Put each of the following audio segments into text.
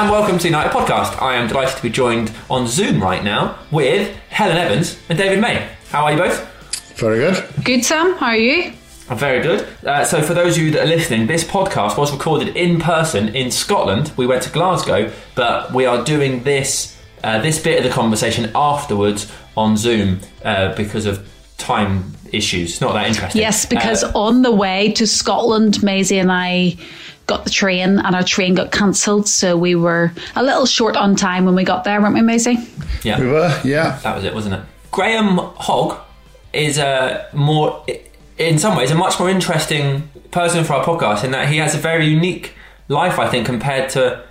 and welcome to United Podcast. I am delighted to be joined on Zoom right now with Helen Evans and David May. How are you both? Very good. Good, Sam. How are you? I'm very good. Uh, so, for those of you that are listening, this podcast was recorded in person in Scotland. We went to Glasgow, but we are doing this uh, this bit of the conversation afterwards on Zoom uh, because of time issues. It's not that interesting. Yes, because Uh, on the way to Scotland, Maysie and I got the train and our train got cancelled. So we were a little short on time when we got there, weren't we, Maysie? yeah. We were, yeah. That was it, wasn't it? Graeme Hogg is a more, in some ways, a much more interesting person for our podcast in that he has a very unique life, I think, compared to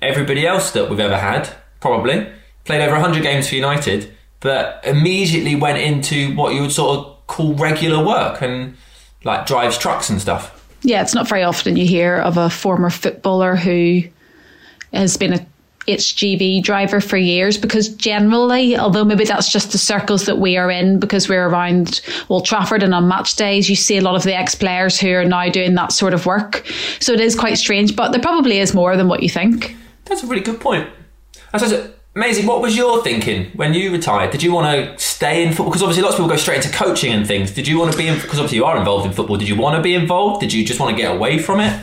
everybody else that we've ever had. Probably played over 100 games for United, but immediately went into what you would sort of call regular work and like drives trucks and stuff. Yeah, it's not very often you hear of a former footballer who has been a HGV driver for years because generally, although maybe that's just the circles that we are in because we're around Old Trafford and on match days, you see a lot of the ex players who are now doing that sort of work. So it is quite strange, but there probably is more than what you think. That's a really good point. I suppose, Maysie, what was your thinking when you retired? Did you want to stay in football? Because obviously, lots of people go straight into coaching and things. Did you want to be in? Because obviously, you are involved in football. Did you want to be involved? Did you just want to get away from it?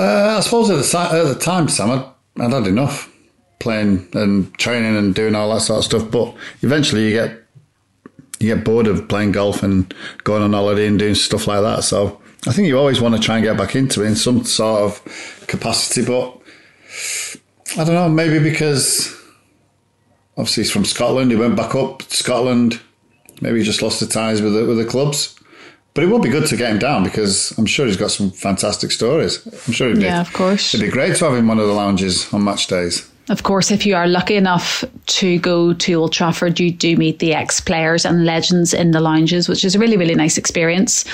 Uh, I suppose at the, at the time, Sam, I'd, I'd had enough playing and training and doing all that sort of stuff. But eventually, you get you get bored of playing golf and going on holiday and doing stuff like that. So I think you always want to try and get back into it in some sort of capacity. But I don't know, maybe because obviously he's from Scotland, he went back up to Scotland. Maybe he just lost the ties with the, with the clubs. But it would be good to get him down because I'm sure he's got some fantastic stories. I'm sure he'd be, Yeah, of course. it'd be great to have him in one of the lounges on match days. Of course, if you are lucky enough to go to Old Trafford, you do meet the ex players and legends in the lounges, which is a really, really nice experience.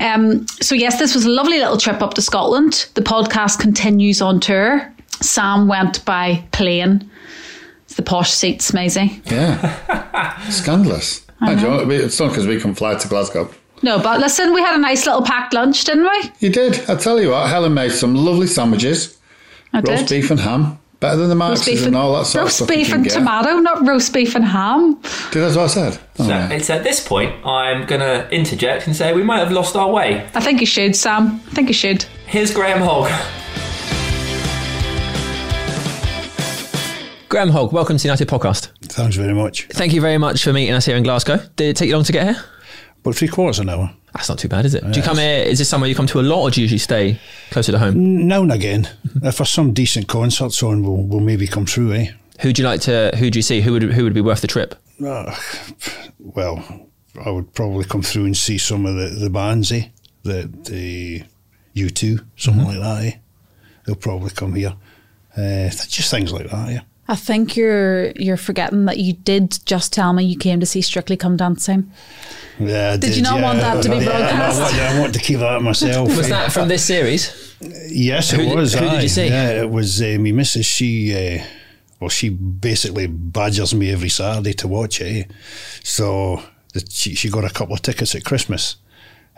Um, so, yes, this was a lovely little trip up to Scotland. The podcast continues on tour. Sam went by plane. It's the posh seats, Maysie. Yeah. Scandalous. Mind you, It's not because we can fly to Glasgow. No, but listen, we had a nice little packed lunch, didn't we? You did. I tell you what, Helen made some lovely sandwiches, I roast did. beef and ham. Better than the Roast Marxes and all that sort of stuff. you beef and get. tomato, not roast beef and ham. Did that's what I said? Oh, So yeah. it's at this point I'm going to interject and say we might have lost our way. I think you should, Sam. I think you should. Here's Graeme Hogg. Graeme Hogg, welcome to the United Podcast. Thanks very much. Thank you very much for meeting us here in Glasgow. Did it take you long to get here? About three quarters of an hour. That's not too bad, is it? Do you come here? Is this somewhere you come to a lot, or do you usually stay closer to home? Now and again, if there's some decent concerts on, we'll, we'll maybe come through, eh? Who do you like to? Who do you see? Who would who would be worth the trip? Uh, well, I would probably come through and see some of the, the bands, eh? The, the U2, something like that, eh? They'll probably come here. Uh, just things like that, yeah. I think you're you're forgetting that you did just tell me you came to see Strictly Come Dancing. Yeah, I Did you not want that to be Yeah, broadcast? I, want, I want to keep that myself. Was that from this series? Yes, it Who did- was. who did you see? Yeah, it was uh, me missus. She, uh, well, she basically badgers me every Saturday to watch it. eh? So the, she, she got a couple of tickets at Christmas,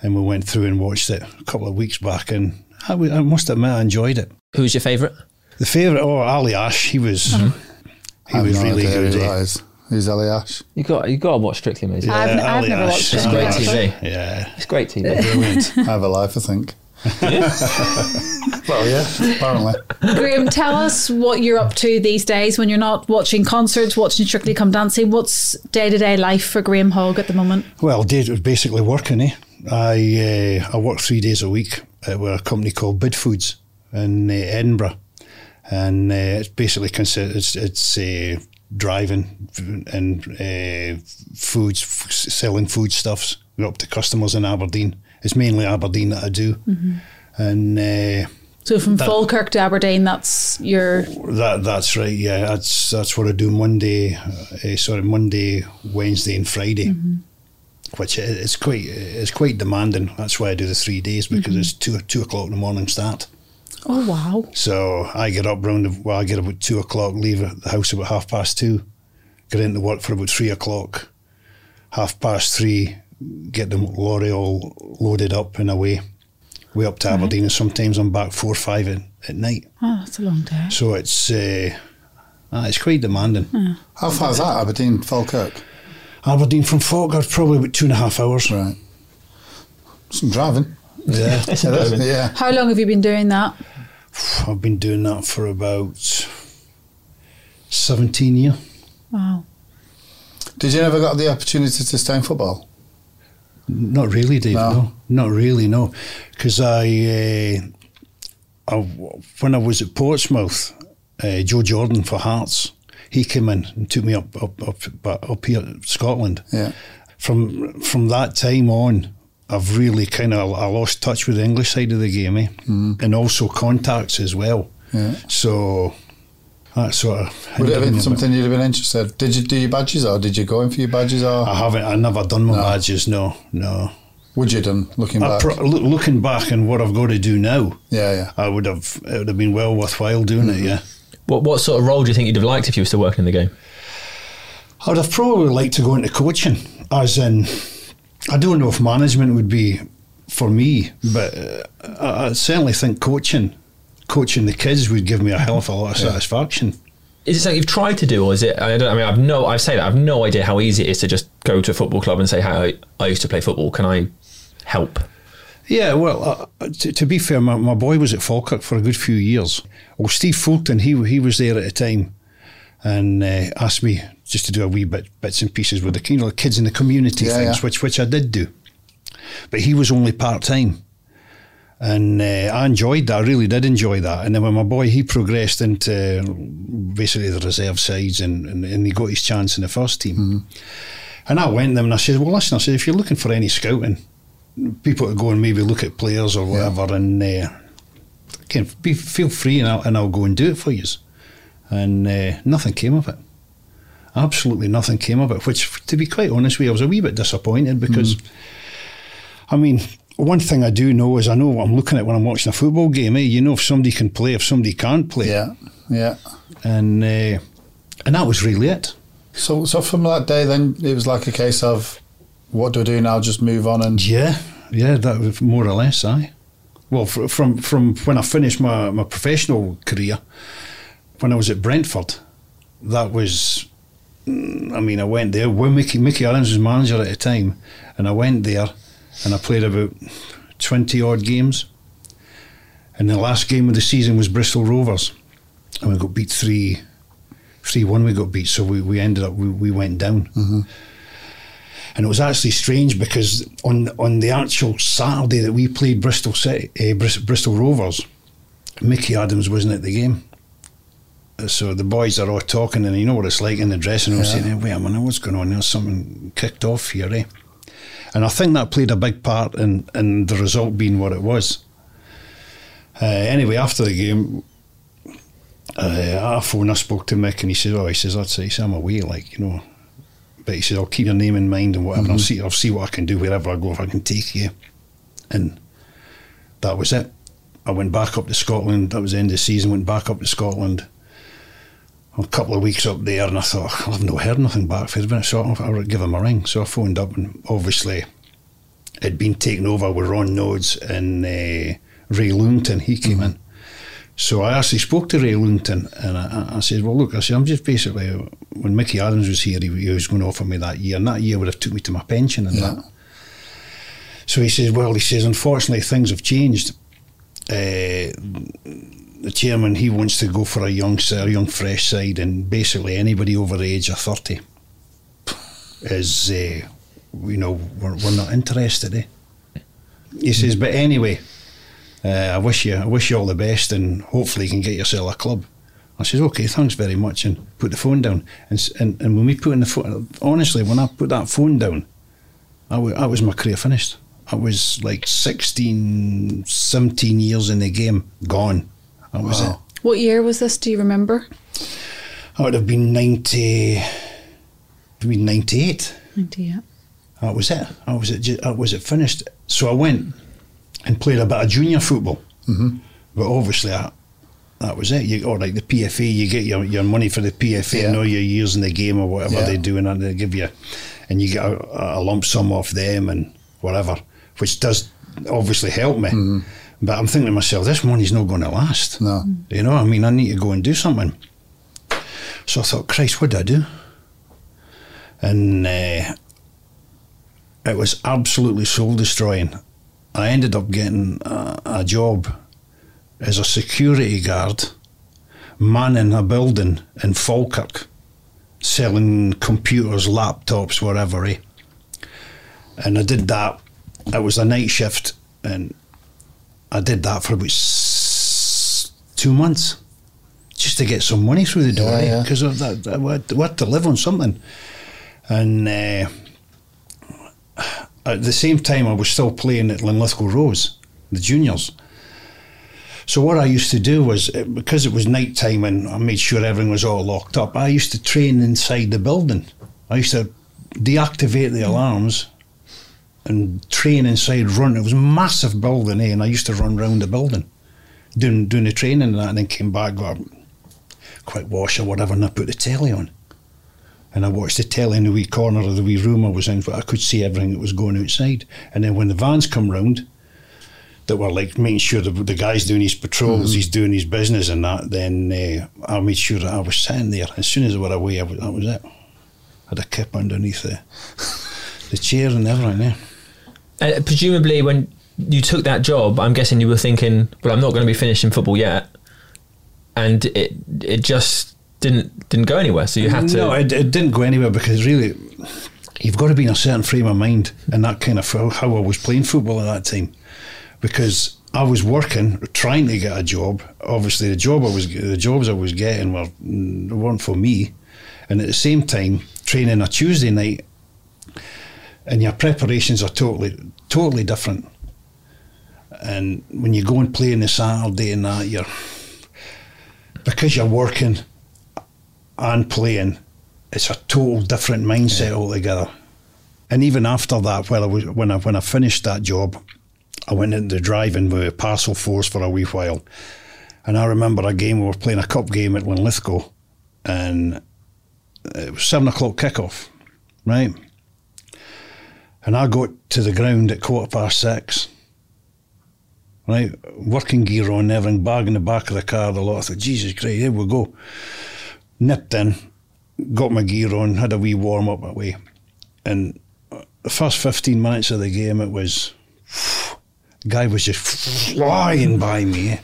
and we went through and watched it a couple of weeks back, and I must admit I enjoyed it. Who's your favourite? The favourite, oh, Ali Ash, he was, Mm-hmm. he was really good. Who eh? Who's Ellie Ash? You got you got to watch Strictly, mate. I've- Yeah, I've Ali never Ash, watched it. Ali Great Ash, TV. Yeah. It's great TV. Brilliant. I have a life, I think. well, yeah, apparently. Graeme, tell us what you're up to these days when you're not watching concerts, watching Strictly Come Dancing. What's day to day life for Graeme Hogg at the moment? Well, did was basically working. Eh? I uh, I work three days a week uh, with a company called Bid Foods in uh, Edinburgh, and uh, it's basically considered it's it's uh, driving and uh, foods f- selling foodstuffs up to customers in Aberdeen. It's mainly Aberdeen that I do, and. Uh, So from That- Falkirk to Aberdeen, that's your that that's right. Yeah, that's that's what I do Monday. Uh, sorry, Monday, Wednesday, and Friday. Which i- is quite it's quite demanding. That's why I do the three days because it's two two o'clock in the morning start. Oh wow. So I get up round the, well, I get about two o'clock, leave the house about half past two, get into work for about three o'clock, half past three, get the lorry all loaded up and away, way up to Aberdeen, and sometimes I'm back four or five in, at night. Oh, that's a long day. So it's uh, ah, it's quite demanding. How far is that, Aberdeen, Falkirk? Aberdeen from Falkirk, probably about two and a half hours. Right. Some driving. Yeah, It's a driving. Yeah. How long have you been doing that? I've been doing that for about seventeen years. Wow. Did you ever got the opportunity to stay in football? Not really, Dave. No. No, not really. No, because I, uh, I, when I was at Portsmouth, uh, Joe Jordan for Hearts, he came in and took me up up up up, up here in Scotland. Yeah. From from that time on, I've really kind of I lost touch with the English side of the game, eh? and also contacts as well. Yeah. So that sort of Would it have been something you'd have been interested? Did you do your badges or did you go in for your badges or I haven't. I never done my No. badges. No, no. would you done looking I back? pro- loo- looking back and what I've got to do now, yeah, yeah. I would have. It would have been well worthwhile doing it. Yeah. What what sort of role do you think you'd have liked if you were still working in the game? I would have probably liked to go into coaching, as in, I don't know if management would be for me, but uh, I, I certainly think coaching, coaching the kids would give me a hell of a lot of Yeah. satisfaction. Is it something you've tried to do, or is it? I don't. I mean, I've no. I say that I've no idea how easy it is to just go to a football club and say, "Hey, I, I used to play football. Can I help?" Yeah, well, uh, to, to be fair, my, my boy was at Falkirk for a good few years. Well, Steve Fulton, he he was there at the time, and uh, asked me just to do a wee bit bits and pieces with the you know the kids in the community Yeah, things, yeah. which which I did do, but he was only part time, and uh, I enjoyed that. I really did enjoy that. And then when my boy he progressed into basically the reserve sides, and and, and he got his chance in the first team. And I went to them and I said, well, listen, I said, if you're looking for any scouting, people to go and maybe look at players or whatever, and uh, can be feel free, and I'll, and I'll go and do it for you. And uh, nothing came of it. Absolutely nothing came of it. Which, to be quite honest with you, I was a wee bit disappointed because, I mean, one thing I do know is I know what I'm looking at when I'm watching a football game. Eh? You know if somebody can play, if somebody can't play, Yeah, yeah. and uh, and that was really it. So, so from that day, then it was like a case of, what do I do now? Just move on and Yeah, yeah, that was more or less. I well fr- from from when I finished my, my professional career, when I was at Brentford, that was. mm, I mean, I went there. When Mickey Mickey Adams was manager at the time, and I went there, and I played about twenty odd games. And the last game of the season was Bristol Rovers, and we got beat three, three one. We got beat, so we, we ended up we, we went down. And it was actually strange because on on the actual Saturday that we played Bristol City, uh, Bristol Rovers, Mickey Adams wasn't at the game. So the boys are all talking, and you know what it's like in the dressing room, saying, "Hey, "Wait a minute, what's going on? There's something kicked off here." Eh? And I think that played a big part in in the result being what it was. Uh, anyway, after the game, uh, I phoned, I spoke to Mick, and he says, "Oh, he says that's it. He says I'm away, like you know." But he says, I'll keep your name in mind and whatever. I'll see I'll see what I can do wherever I go if I can take you. And that was it. I went back up to Scotland. That was the end of the season. Went back up to Scotland. A couple of weeks up there, and I thought I've not heard nothing back from him. So I'll give him a ring. So I phoned up, and obviously it'd been taken over with Ron Noades and uh, Ray Lewington. He came in. So I actually spoke to Ray Lewington and I, I said, well, look, I said, I'm just basically, when Mickey Adams was here, he, he was going to offer me that year, and that year would have took me to my pension and Yeah. that. So he says, well, he says, unfortunately, things have changed. Uh, the chairman, he wants to go for a young, s- a young fresh side, and basically anybody over the age of 30 is, uh, you know, we're, we're not interested, eh? He says, but anyway, uh, I wish you, I wish you all the best, and hopefully you can get yourself a club. I says, okay, thanks very much, and put the phone down. And and, and when we put in the phone, honestly, when I put that phone down, I wa- that was my career finished. I was like 16, 17 years in the game, gone. That was Wow. it. What year was this? Do you remember? That would have been 90, I mean 98. Idea. That was it. That was it. That was it finished. So I went and played a bit of junior football. Mm-hmm. But obviously, I, that was it. You or like the PFA, you get your, your money for the PFA, Yeah. and all your years in the game or whatever Yeah. they do, and they give you, and you get a, a lump sum off them and whatever, which does obviously help me. But I'm thinking to myself, this money's not going to last. No. You know, I mean, I need to go and do something. So I thought, Christ, what do I do? And uh, it was absolutely soul destroying. I ended up getting a, a job as a security guard, manning a building in Falkirk, selling computers, laptops, whatever. Eh? And I did that. It was a night shift, and I did that for about s- two months, just to get some money through the door. Yeah, yeah. Because that, that, we had- to live on something. And uh, at the same time, I was still playing at Linlithgow Rose, the juniors. So what I used to do was, uh, because it was night time and I made sure everything was all locked up, I used to train inside the building. I used to deactivate the alarms and train inside, run. It was a massive building, eh? And I used to run round the building, doing doing the training and that, and then came back, got a quick wash or whatever, and I put the telly on. And I watched the telly in the wee corner of the wee room I was in, but I could see everything that was going outside. And then when the vans come round, that were like making sure the, the guy's doing his patrols, he's doing his business and that, then uh, I made sure that I was sitting there. As soon as I were away, I was, that was it. had a kip underneath the, the chair and everything, yeah. Uh, presumably, when you took that job, I'm guessing you were thinking, "Well, I'm not going to be finishing football yet," and it it just didn't didn't go anywhere. So you had to. No, it, it didn't go anywhere because really, you've got to be in a certain frame of mind and that kind of how how I was playing football at that time, because I was working, trying to get a job. Obviously, the job I was the jobs I was getting were mm, weren't for me, and at the same time, training a Tuesday night, and your preparations are totally totally different. And when you go and play on the Saturday and that, you're because you're working and playing, it's a total different mindset altogether. And even after that, when I was when I when I finished that job, I went into driving with a Parcel Force for a wee while. And I remember a game we were playing a cup game at Linlithgow, and it was seven o'clock kickoff, right? And I got to the ground at quarter past six. Right, working gear on, everything, bag in the back of the car, the lot. I thought, Jesus Christ, here we go nipped in, got my gear on, had a wee warm up away, and the first fifteen minutes of the game, it was guy was just flying by me. eh.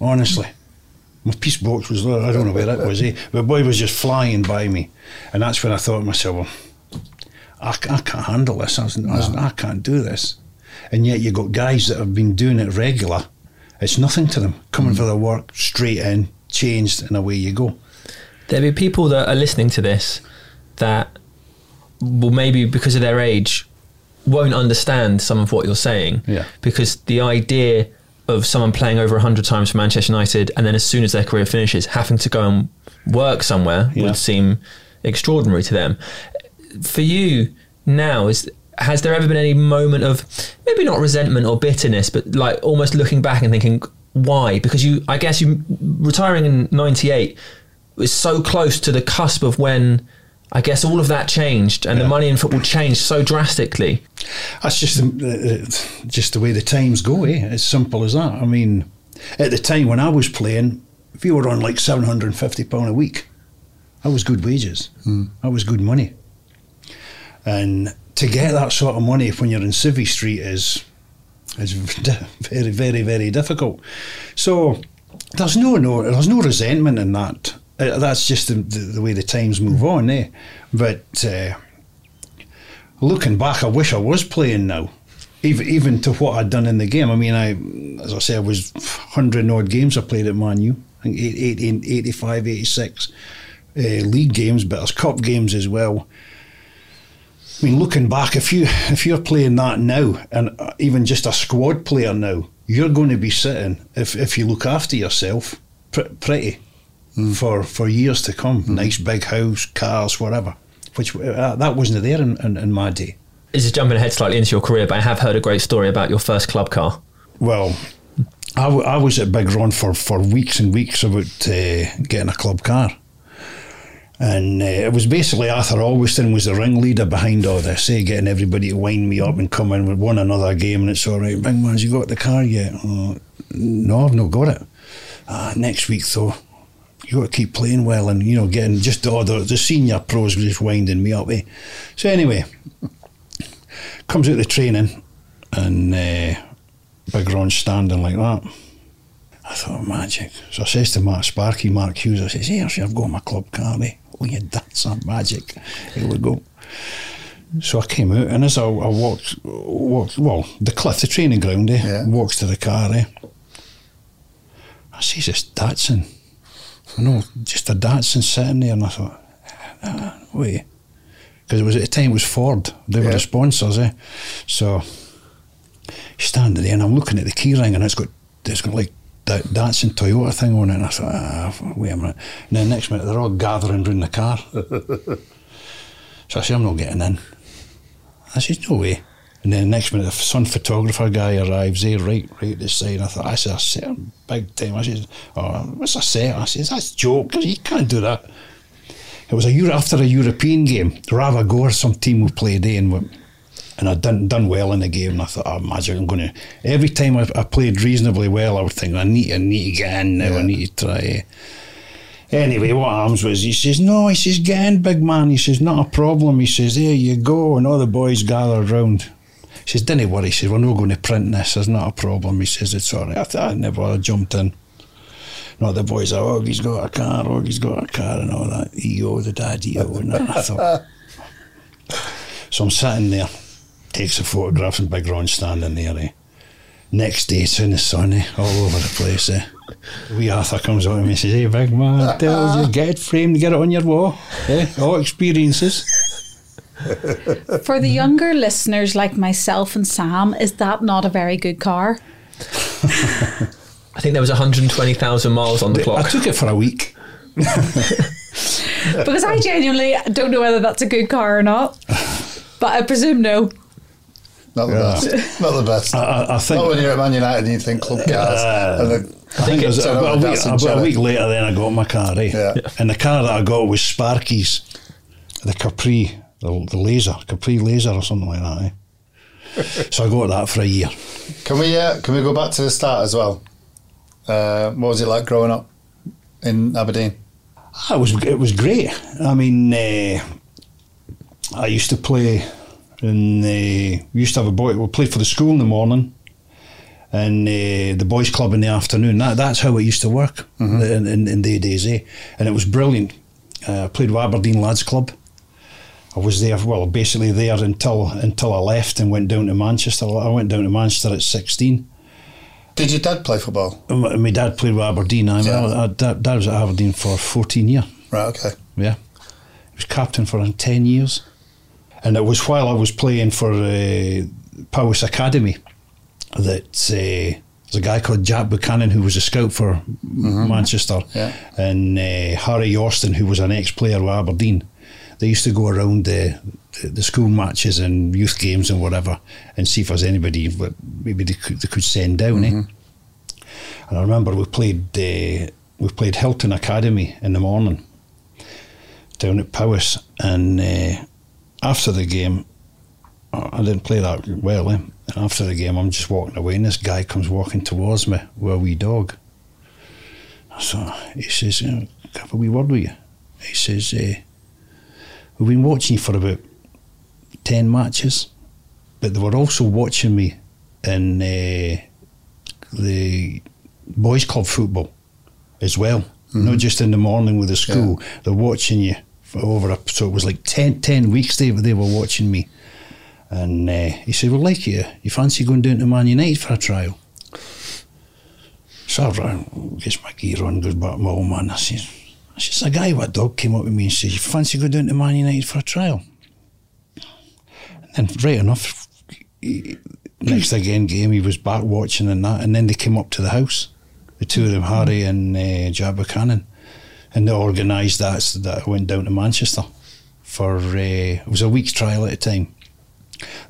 Honestly, my piece box was there. I don't know where it was. Eh? But boy was just flying by me, and that's when I thought to myself, well, I, I can't handle this. I, was, I, was, I can't do this. And yet you've got guys that have been doing it regular. It's nothing to them. Coming mm. for their work, straight in, changed, and away you go. There'll be people that are listening to this that will maybe because of their age won't understand some of what you're saying. Yeah. Because the idea of someone playing over 100 times for Manchester United and then as soon as their career finishes having to go and work somewhere Yeah. would seem extraordinary to them. For you now is has there ever been any moment of maybe not resentment or bitterness but like almost looking back and thinking why because you I guess you retiring in 98 was so close to the cusp of when I guess all of that changed and the money in football changed so drastically. That's just the, just the way the times go. Eh? As simple as that. I mean, at the time when I was playing, if you were on like seven hundred and fifty pound a week, that was good wages. That was good money. And to get that sort of money when you're in Civvy Street is is very, very, very difficult. So there's no, no there's no resentment in that. Uh, that's just the, the, way the times move on, eh? But uh, looking back, I wish I was playing now. Even, even to what I'd done in the game. I mean, I, as I say, I was 100 odd games I played at Man U. I think 80, 85, 86 uh, league games, but there's cup games as well. I mean, looking back, if you if you're playing that now, and uh, even just a squad player now, you're going to be sitting if if you look after yourself, pr- pretty for for years to come. Nice big house, cars, whatever. Which uh, that wasn't there in, in, in my day. This is jumping ahead slightly into your career, but I have heard a great story about your first club car. Well, I, w- I was at Big Ron for, for weeks and weeks about uh, getting a club car. And uh, it was basically Arthur Albiston was the ringleader behind all this, eh, getting everybody to wind me up and come in with one another game. And it's all right, big man, you got the car yet? Oh, no, I've not got it. Ah, next week, though, you got to keep playing well and, you know, getting just all the, the senior pros just winding me up. Eh? So, anyway, comes out the training and uh, Big Ron standing like that. I thought, magic. So I says to Mark Sparky, Mark Hughes, I says, see, I've got my club car, eh? Oh, yeah, that's some magic. Here we go. So I came out, and as I, I walked, walked, well, the cliff, the training ground, eh? Yeah. Walks to the car, eh? I see this Datsun. No, just a Datsun sitting there, and I thought, ah, wait. Because it was at the time it was Ford. They were Yeah. the sponsors, eh? So standing there and I'm looking at the key ring and it's got it's got like that Datsun Toyota thing on it and I thought, ah, wait a minute. And then next minute they're all gathering round the car. so I said, I'm not getting in. I said, no way. And then the next minute the sun photographer guy arrives there right right the side. I thought, I said, I set big time. I said, oh, what's a set? I said, that's a joke. You can't do that. It was a year after a European game. Raba Gyor, some team we played in, and I'd done done well in the game. And I thought, oh, magic! I'm going to. Every time I, I played reasonably well, I would think, I need, I need to get in now. I need to try. eh." Anyway, what happens was he says, no, he says, get in, big man. He says, not a problem. He says, there you go. And all the boys gathered round. He says, don't worry. He says, we're not going to print this. There's not a problem. He says, it's all right. I thought I never jumped in. Not the boys are, oh, he's got a car, oh, he's got a car and all that. EO, the dad, EO. And that. I thought. So I'm sitting there, takes a photograph and Big Ron standing there. Eh? Next day, it's in the sun, eh? all over the place. Eh? Wee Arthur comes on to me and says, Hey, big man, tell you, get it framed, get it on your wall. Eh? All experiences. For the younger listeners like myself and Sam, is that not a very good car? I think there was 120,000 miles on the clock. I took it for a week. Because I genuinely don't know whether that's a good car or not. But I presume no. Not the Yeah. best. Not the best. I, I, think. Not when you're at Man United and you think club cars. the, I think it was about, a a week, about a week later, then I got my car, eh? Yeah. And the car that I got was Sparky's, the Capri, the, the laser, Capri laser or something like that, eh? so I got that for a year. Can we uh, can we go back to the start as well? Uh, what was it like growing up in Aberdeen? Ah, It was it was great. I mean, uh, I used to play, and uh, we used to have a boy. We played for the school in the morning, and uh, the boys' club in the afternoon. That that's how it used to work in, in, in the days, eh? And it was brilliant. Uh, I played with Aberdeen Lads Club. I was there, well, basically there until until I left and went down to Manchester. I went down to Manchester at sixteen. Did your dad play football? My my dad played with Aberdeen. I, Yeah. I, dad, dad was at Aberdeen for fourteen years. Right. Okay. Yeah. He was captain for 10 years. And it was while I was playing for uh, Powis Academy that uh, there's a guy called Jack Buchanan who was a scout for Manchester Yeah. and uh, Harry Austin who was an ex-player with Aberdeen. They used to go around the, the, the school matches and youth games and whatever and see if there's anybody that maybe they could, they could send down. Eh? And I remember we played uh, we played Hilton Academy in the morning down at Powis, and uh, after the game, I didn't play that well. Eh? And after the game, I'm just walking away, and this guy comes walking towards me with a wee dog. So he says, "Uh, "Can I have a wee word with you?" He says, uh, "We've been watching you for about ten matches, but they were also watching me in uh, the boys' club football as well." Not just in the morning with the school. They're watching you over a, so it was like 10, 10 weeks they, they were watching me. And uh, he said, Well, like you, you fancy going down to Man United for a trial? So I gets my gear on, goes back to my old man. I says, I says, a guy with a dog came up to me and says, You fancy going down to Man United for a trial? And then, right enough, he- next again game, he was back watching and that. And then they came up to the house, the two of them, Harry and uh, Buchanan. And they organised that, so that I went down to Manchester for, uh, it was a week's trial at a time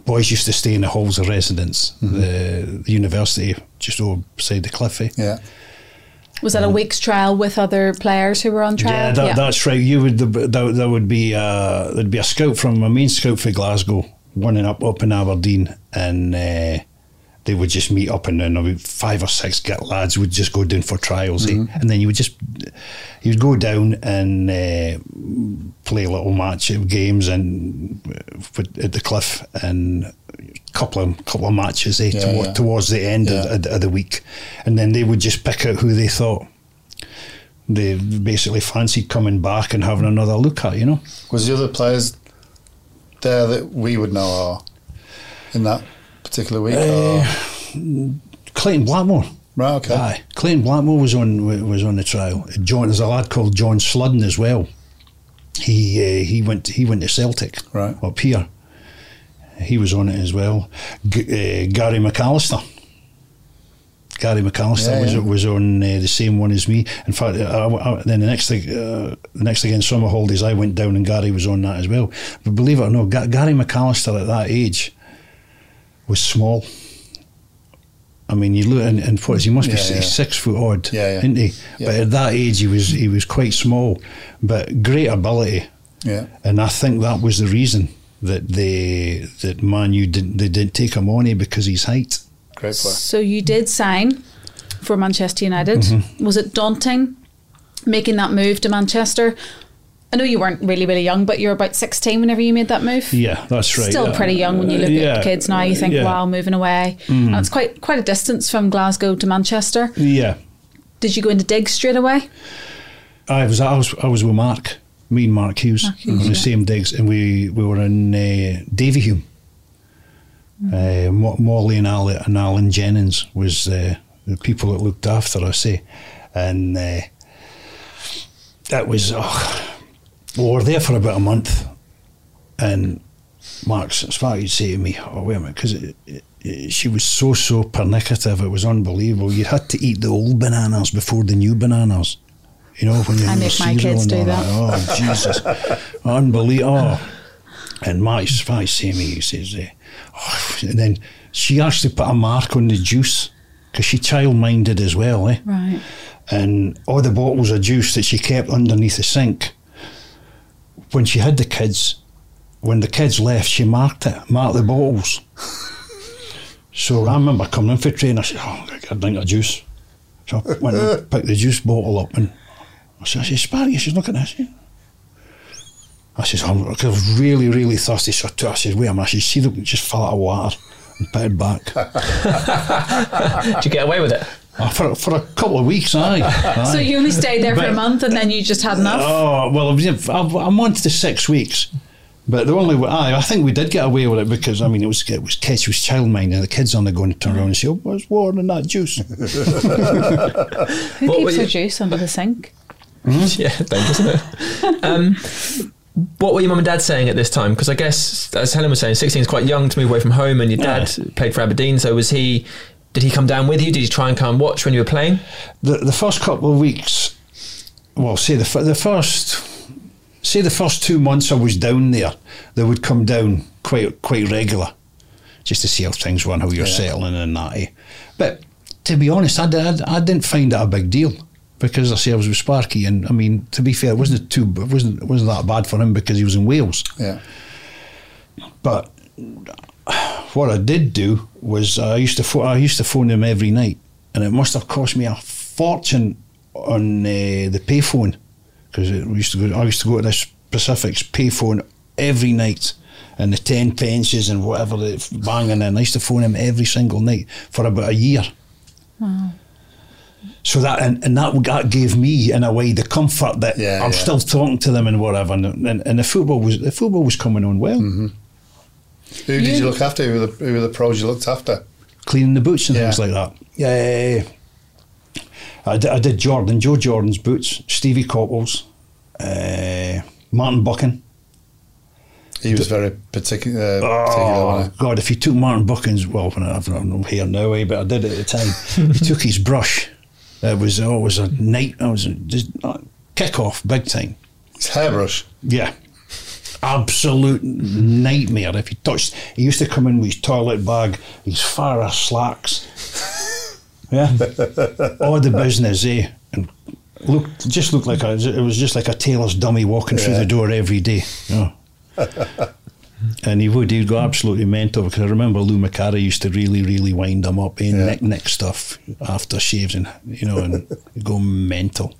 boys used to stay in the halls of residence, the, the university just over beside the cliff. eh? Yeah. Was that a week's trial with other players who were on trial? Yeah, that, that's right. You would that, that would be uh, there'd be a scout from a main scout for Glasgow, one in up up in Aberdeen, and uh, they would just meet up and then about five or six get lads would just go down for trials, eh? and then you would just you'd go down and uh, play a little match of games and at the cliff and couple of couple of matches eh, Yeah, toward, yeah. towards the end Yeah. of, of the week, and then they would just pick out who they thought they basically fancied coming back and having another look at, you know. Was the other players there that we would know or in that particular week? or? Clayton Blackmore. Right, okay. Aye, Clayton Blackmore was on was on the trial. John, there's a lad called John Sludden as well. He uh, he went he went to Celtic Right. up here. He was on it as well. G- uh, Gary McAllister. Gary McAllister Yeah, was yeah. was on uh, the same one as me. In fact, I, I, then the next thing, uh, the next again summer holidays, I went down and Gary was on that as well. But believe it or not, Ga- Gary McAllister at that age was small. I mean, you look and, and what is he must be Yeah, s- yeah. six foot odd, Yeah, yeah. isn't he? Yeah. But at that age, he was he was quite small, but great ability. Yeah. And I think that was the reason that they that Man U didn't they didn't take him on eh, because his height. Great player. So you did sign for Manchester United. Mm-hmm. Was it daunting making that move to Manchester? I know you weren't really, really young, but you're about 16 whenever you made that move. Yeah, that's right. Still Uh, pretty young when you look yeah, at kids now. You think, yeah. Mm. wow, moving away. And it's quite quite a distance from Glasgow to Manchester. Yeah, Did you go into digs straight away? I was I was I was with Mark, me and Mark Hughes, Mark Hughes, on the yeah. same digs, and we we were in uh, Davyhulme. Uh, Mo- Molly and Alan, and Alan Jennings was uh, the people that looked after us, eh? and uh, that was oh, we were there for about a month, and Mark's as far as he'd say to me, "Oh wait a minute," because she was so so pernicative, it was unbelievable. You had to eat the old bananas before the new bananas. You know when you're I make my kids do all that. Oh Jesus, unbelievable! Oh. And Mark's fine say to me, he says, uh, oh, and then she actually put a mark on the juice because she child minded as well, eh? Right. and all the bottles of juice that she kept underneath the sink. When she had the kids, when the kids left, she marked it, marked the bottles. so I remember coming in for training. I said, "Oh, I got a drink of juice." So I went and picked the juice bottle up, and I said, "I said, Sparky, she's looking at this." I says, I'm, 'cause I was really, really thirsty. So I, took, I said, wait a minute. I said, see, look, just fill it of water and put it back. Did you get away with it? Oh, for, for a couple of weeks, aye. aye. So you only stayed there for a month and then you just had enough? Oh well, I've- I've- I'm on to six weeks, but the only I I think we did get away with it because I mean it was it was kids, it was child minding. The kids only going to turn around and say, "Oh, what's water in that juice?" Who What keeps their you- juice under the sink? Yeah, dangerous, isn't it? Um, what were your mum and dad saying at this time? Because I guess, as Helen was saying, 16 is quite young to move away from home, and your dad played for Aberdeen. So was he? Did he come down with you? Did he try and come and watch when you were playing? the the first couple of weeks, well, say the the first, say the first two months I was down there, they would come down quite quite regular, just to see how things run, how you're settling and that. Eh? But to be honest, I, did, I didn't find it a big deal because I say I was with Sparky, and I mean to be fair, it wasn't too it wasn't it wasn't that bad for him because he was in Wales. Yeah. But what I did do was I used to phone, I used to phone him every night, and it must have cost me a fortune on uh, the payphone because we used to go. I used to go to this Pacific's payphone every night, and the ten pences and whatever the banging in. I used to phone him every single night for about a year. So that and, and that that gave me in a way the comfort that Yeah, I'm yeah. still talking to them and whatever, and, and, and the football was the football was coming on well. Who did you look after? Who were the, who were the pros you looked after? cleaning the boots and Yeah. things like that. Yeah, I did, I did Jordan, Joe Jordan's boots, Stevie Coppell's, uh, Martin Buchan. He was very particular. Uh, particular Oh wasn't God! If you took Martin Buchan's, well, I've not no hair now, eh, but I did at the time. he took his brush. It was oh, a night. I was just uh, kick off big time. His hairbrush. Yeah. Absolute nightmare. If he touched, he used to come in with his toilet bag, his Farah slacks. Yeah. All the business, eh? and looked just looked like a it was just like a tailor's dummy walking through the door every day. You know. and he would he'd go absolutely mental because I remember Lou Macari used to really really wind him up in Yeah. neck neck stuff after shaves and you know and go mental.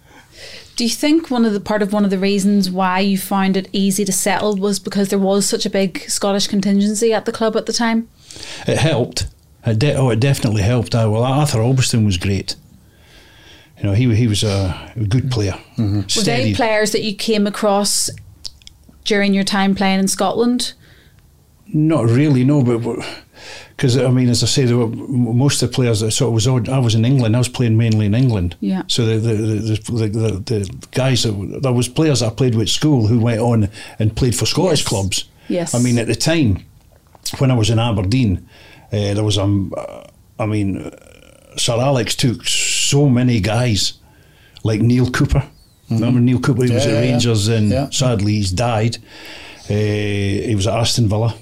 Do you think one of the part of one of the reasons why you found it easy to settle was because there was such a big Scottish contingency at the club at the time? It helped. It de- oh, it definitely helped. Uh, well, Arthur Albiston was great. You know, he he was a, a good player. Were they Steady. players that you came across during your time playing in Scotland? Not really, no, but because I mean, as I say, there were most of the players that sort of was. odd- I was in England. I was playing mainly in England. Yeah. So the the the, the, the, the guys that there was players I played with at school who went on and played for Scottish Yes. clubs. Yes. I mean, at the time when I was in Aberdeen, uh, there was um, uh, I mean, uh, Sir Alex took so many guys like Neale Cooper. Remember Neale Cooper? He was Mm-hmm. Yeah, at yeah, yeah. Rangers, and Yeah. sadly he's died. Uh, he was at Aston Villa.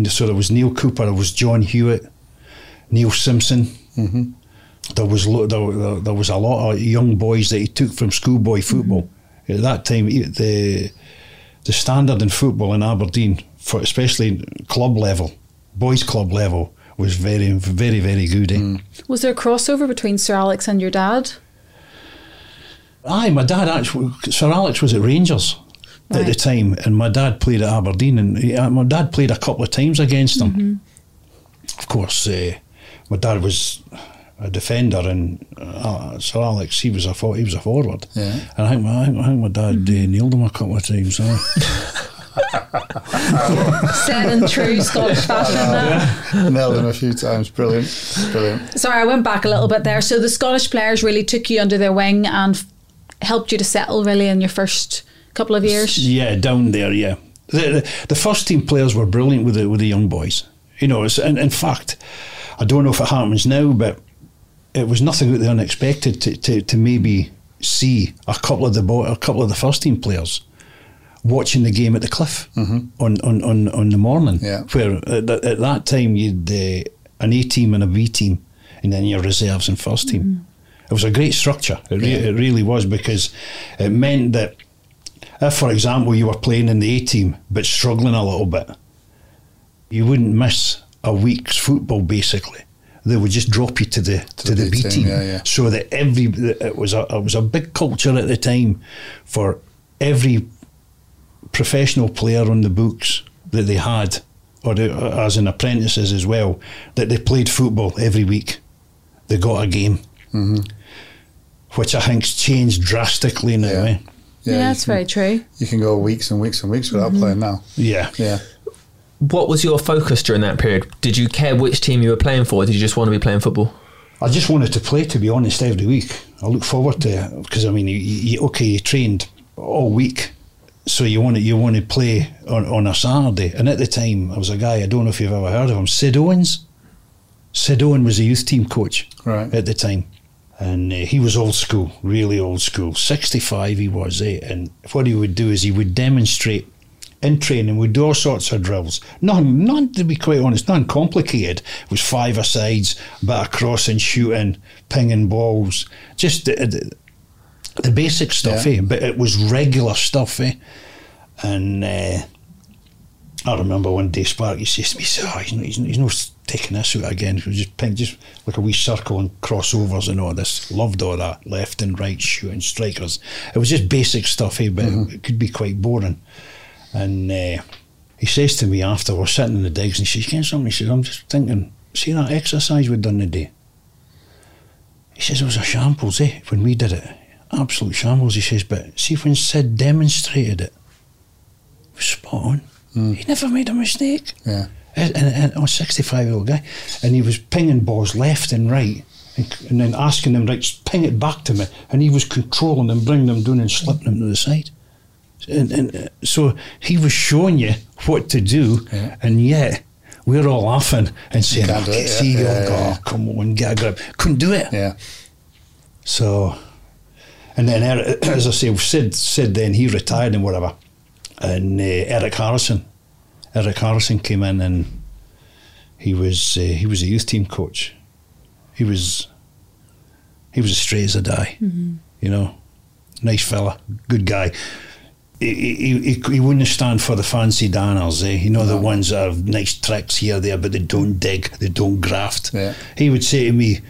And so there was Neale Cooper, there was John Hewitt, Neil Simpson. Mm-hmm. There was lo- there, there, there was a lot of young boys that he took from schoolboy football. Mm-hmm. At that time, the the standard in football in Aberdeen, for especially club level, boys club level, was very very very good. Eh? Mm. Was there a crossover between Sir Alex and your dad? Aye, my dad actually, Sir Alex was at Rangers at the time, and my dad played at Aberdeen, and he, uh, my dad played a couple of times against him. Of course, uh, my dad was a defender, and uh, Sir Alex he was a for, he was a forward. Yeah. and I think, my- I think, I think my dad uh, nailed him a couple of times. huh? Said in true Scottish fashion. that. Nailed him a few times. Brilliant. Brilliant. Sorry, I went back a little bit there. So the Scottish players really took you under their wing and f- helped you to settle really in your first couple of years. Yeah, down there, yeah. The, the, the first team players were brilliant with the with the young boys. You know, it's, and in fact, I don't know if it happens now, but it was nothing out of the unexpected to, to, to maybe see a couple of the bo- a couple of the first team players watching the game at the cliff on, on, on, on the morning. Yeah. Where at, that- at that time you'd uh, an A team and a B team, and then your reserves and first team. It was a great structure. It, re- it really was because it meant that if, for example, you were playing in the A team but struggling a little bit, you wouldn't miss a week's football. Basically, they would just drop you to the to, the, B team, yeah, yeah. so that every it was a it was a big culture at the time for every professional player on the books that they had, or the, as in apprentices as well, that they played football every week. They got a game, Mm-hmm. which I think's changed drastically now. Yeah. Eh? Yeah, you that's can- very true. You can go weeks and weeks and weeks without mm-hmm. playing now. Yeah. Yeah. What was your focus during that period? Did you care which team you were playing for? Or did you just want to be playing football? I just wanted to play, to be honest, every week. I look forward to it because I mean, you, you, okay, you trained all week, so you want to you want to play on, on a Saturday. And at the time, I was a guy. I don't know if you've ever heard of him, Syd Owens. Syd Owen was a youth team coach Right. at the time, and uh, he was old school, really old school. Sixty-five, he was, eh? And what he would do is he would demonstrate in training. We'd do all sorts of drills. None, none to be quite honest, none complicated. It was five asides, bit of crossing, shooting, pinging balls, just the, the, the basic stuff, Yeah. eh? But it was regular stuff, eh? And uh, I remember one day Sparky says to me, he oh, he's, he's, he's no taking this out again. It was just ping, just like a wee circle and crossovers and all this. Loved all that, left and right shooting strikers. It was just basic stuff, eh? But it could be quite boring. And uh, he says to me after we're sitting in the digs and he says, "Can something?" He says, "I'm just thinking. See that exercise we done today." He says it was a shambles, eh? When we did it, absolute shambles. He says, "But see when Syd demonstrated it, it was spot on. He never made a mistake." Yeah. And, and, I was 65 year old guy, and he was pinging balls left and right, and, and then asking them, right, ping it back to me, and he was controlling them, bringing them down and slipping them to the side. And, and uh, so he was showing you what to do, Yeah. and yet we're all laughing and saying, Can't do it, yeah. see, Yeah, oh, yeah, God, yeah. come on, get a grip. Couldn't do it. Yeah. So, and then Eric, as I say, Syd, Syd then he retired and whatever, and uh, Eric Harrison, Eric Harrison came in and he was uh, he was a youth team coach. He was He was as straight as a die. You know, nice fella, good guy. He, he, he, he wouldn't stand for the fancy danners, eh? You know, the ones that have nice tricks here, there, but they don't dig, they don't graft. Yeah. He would say to me,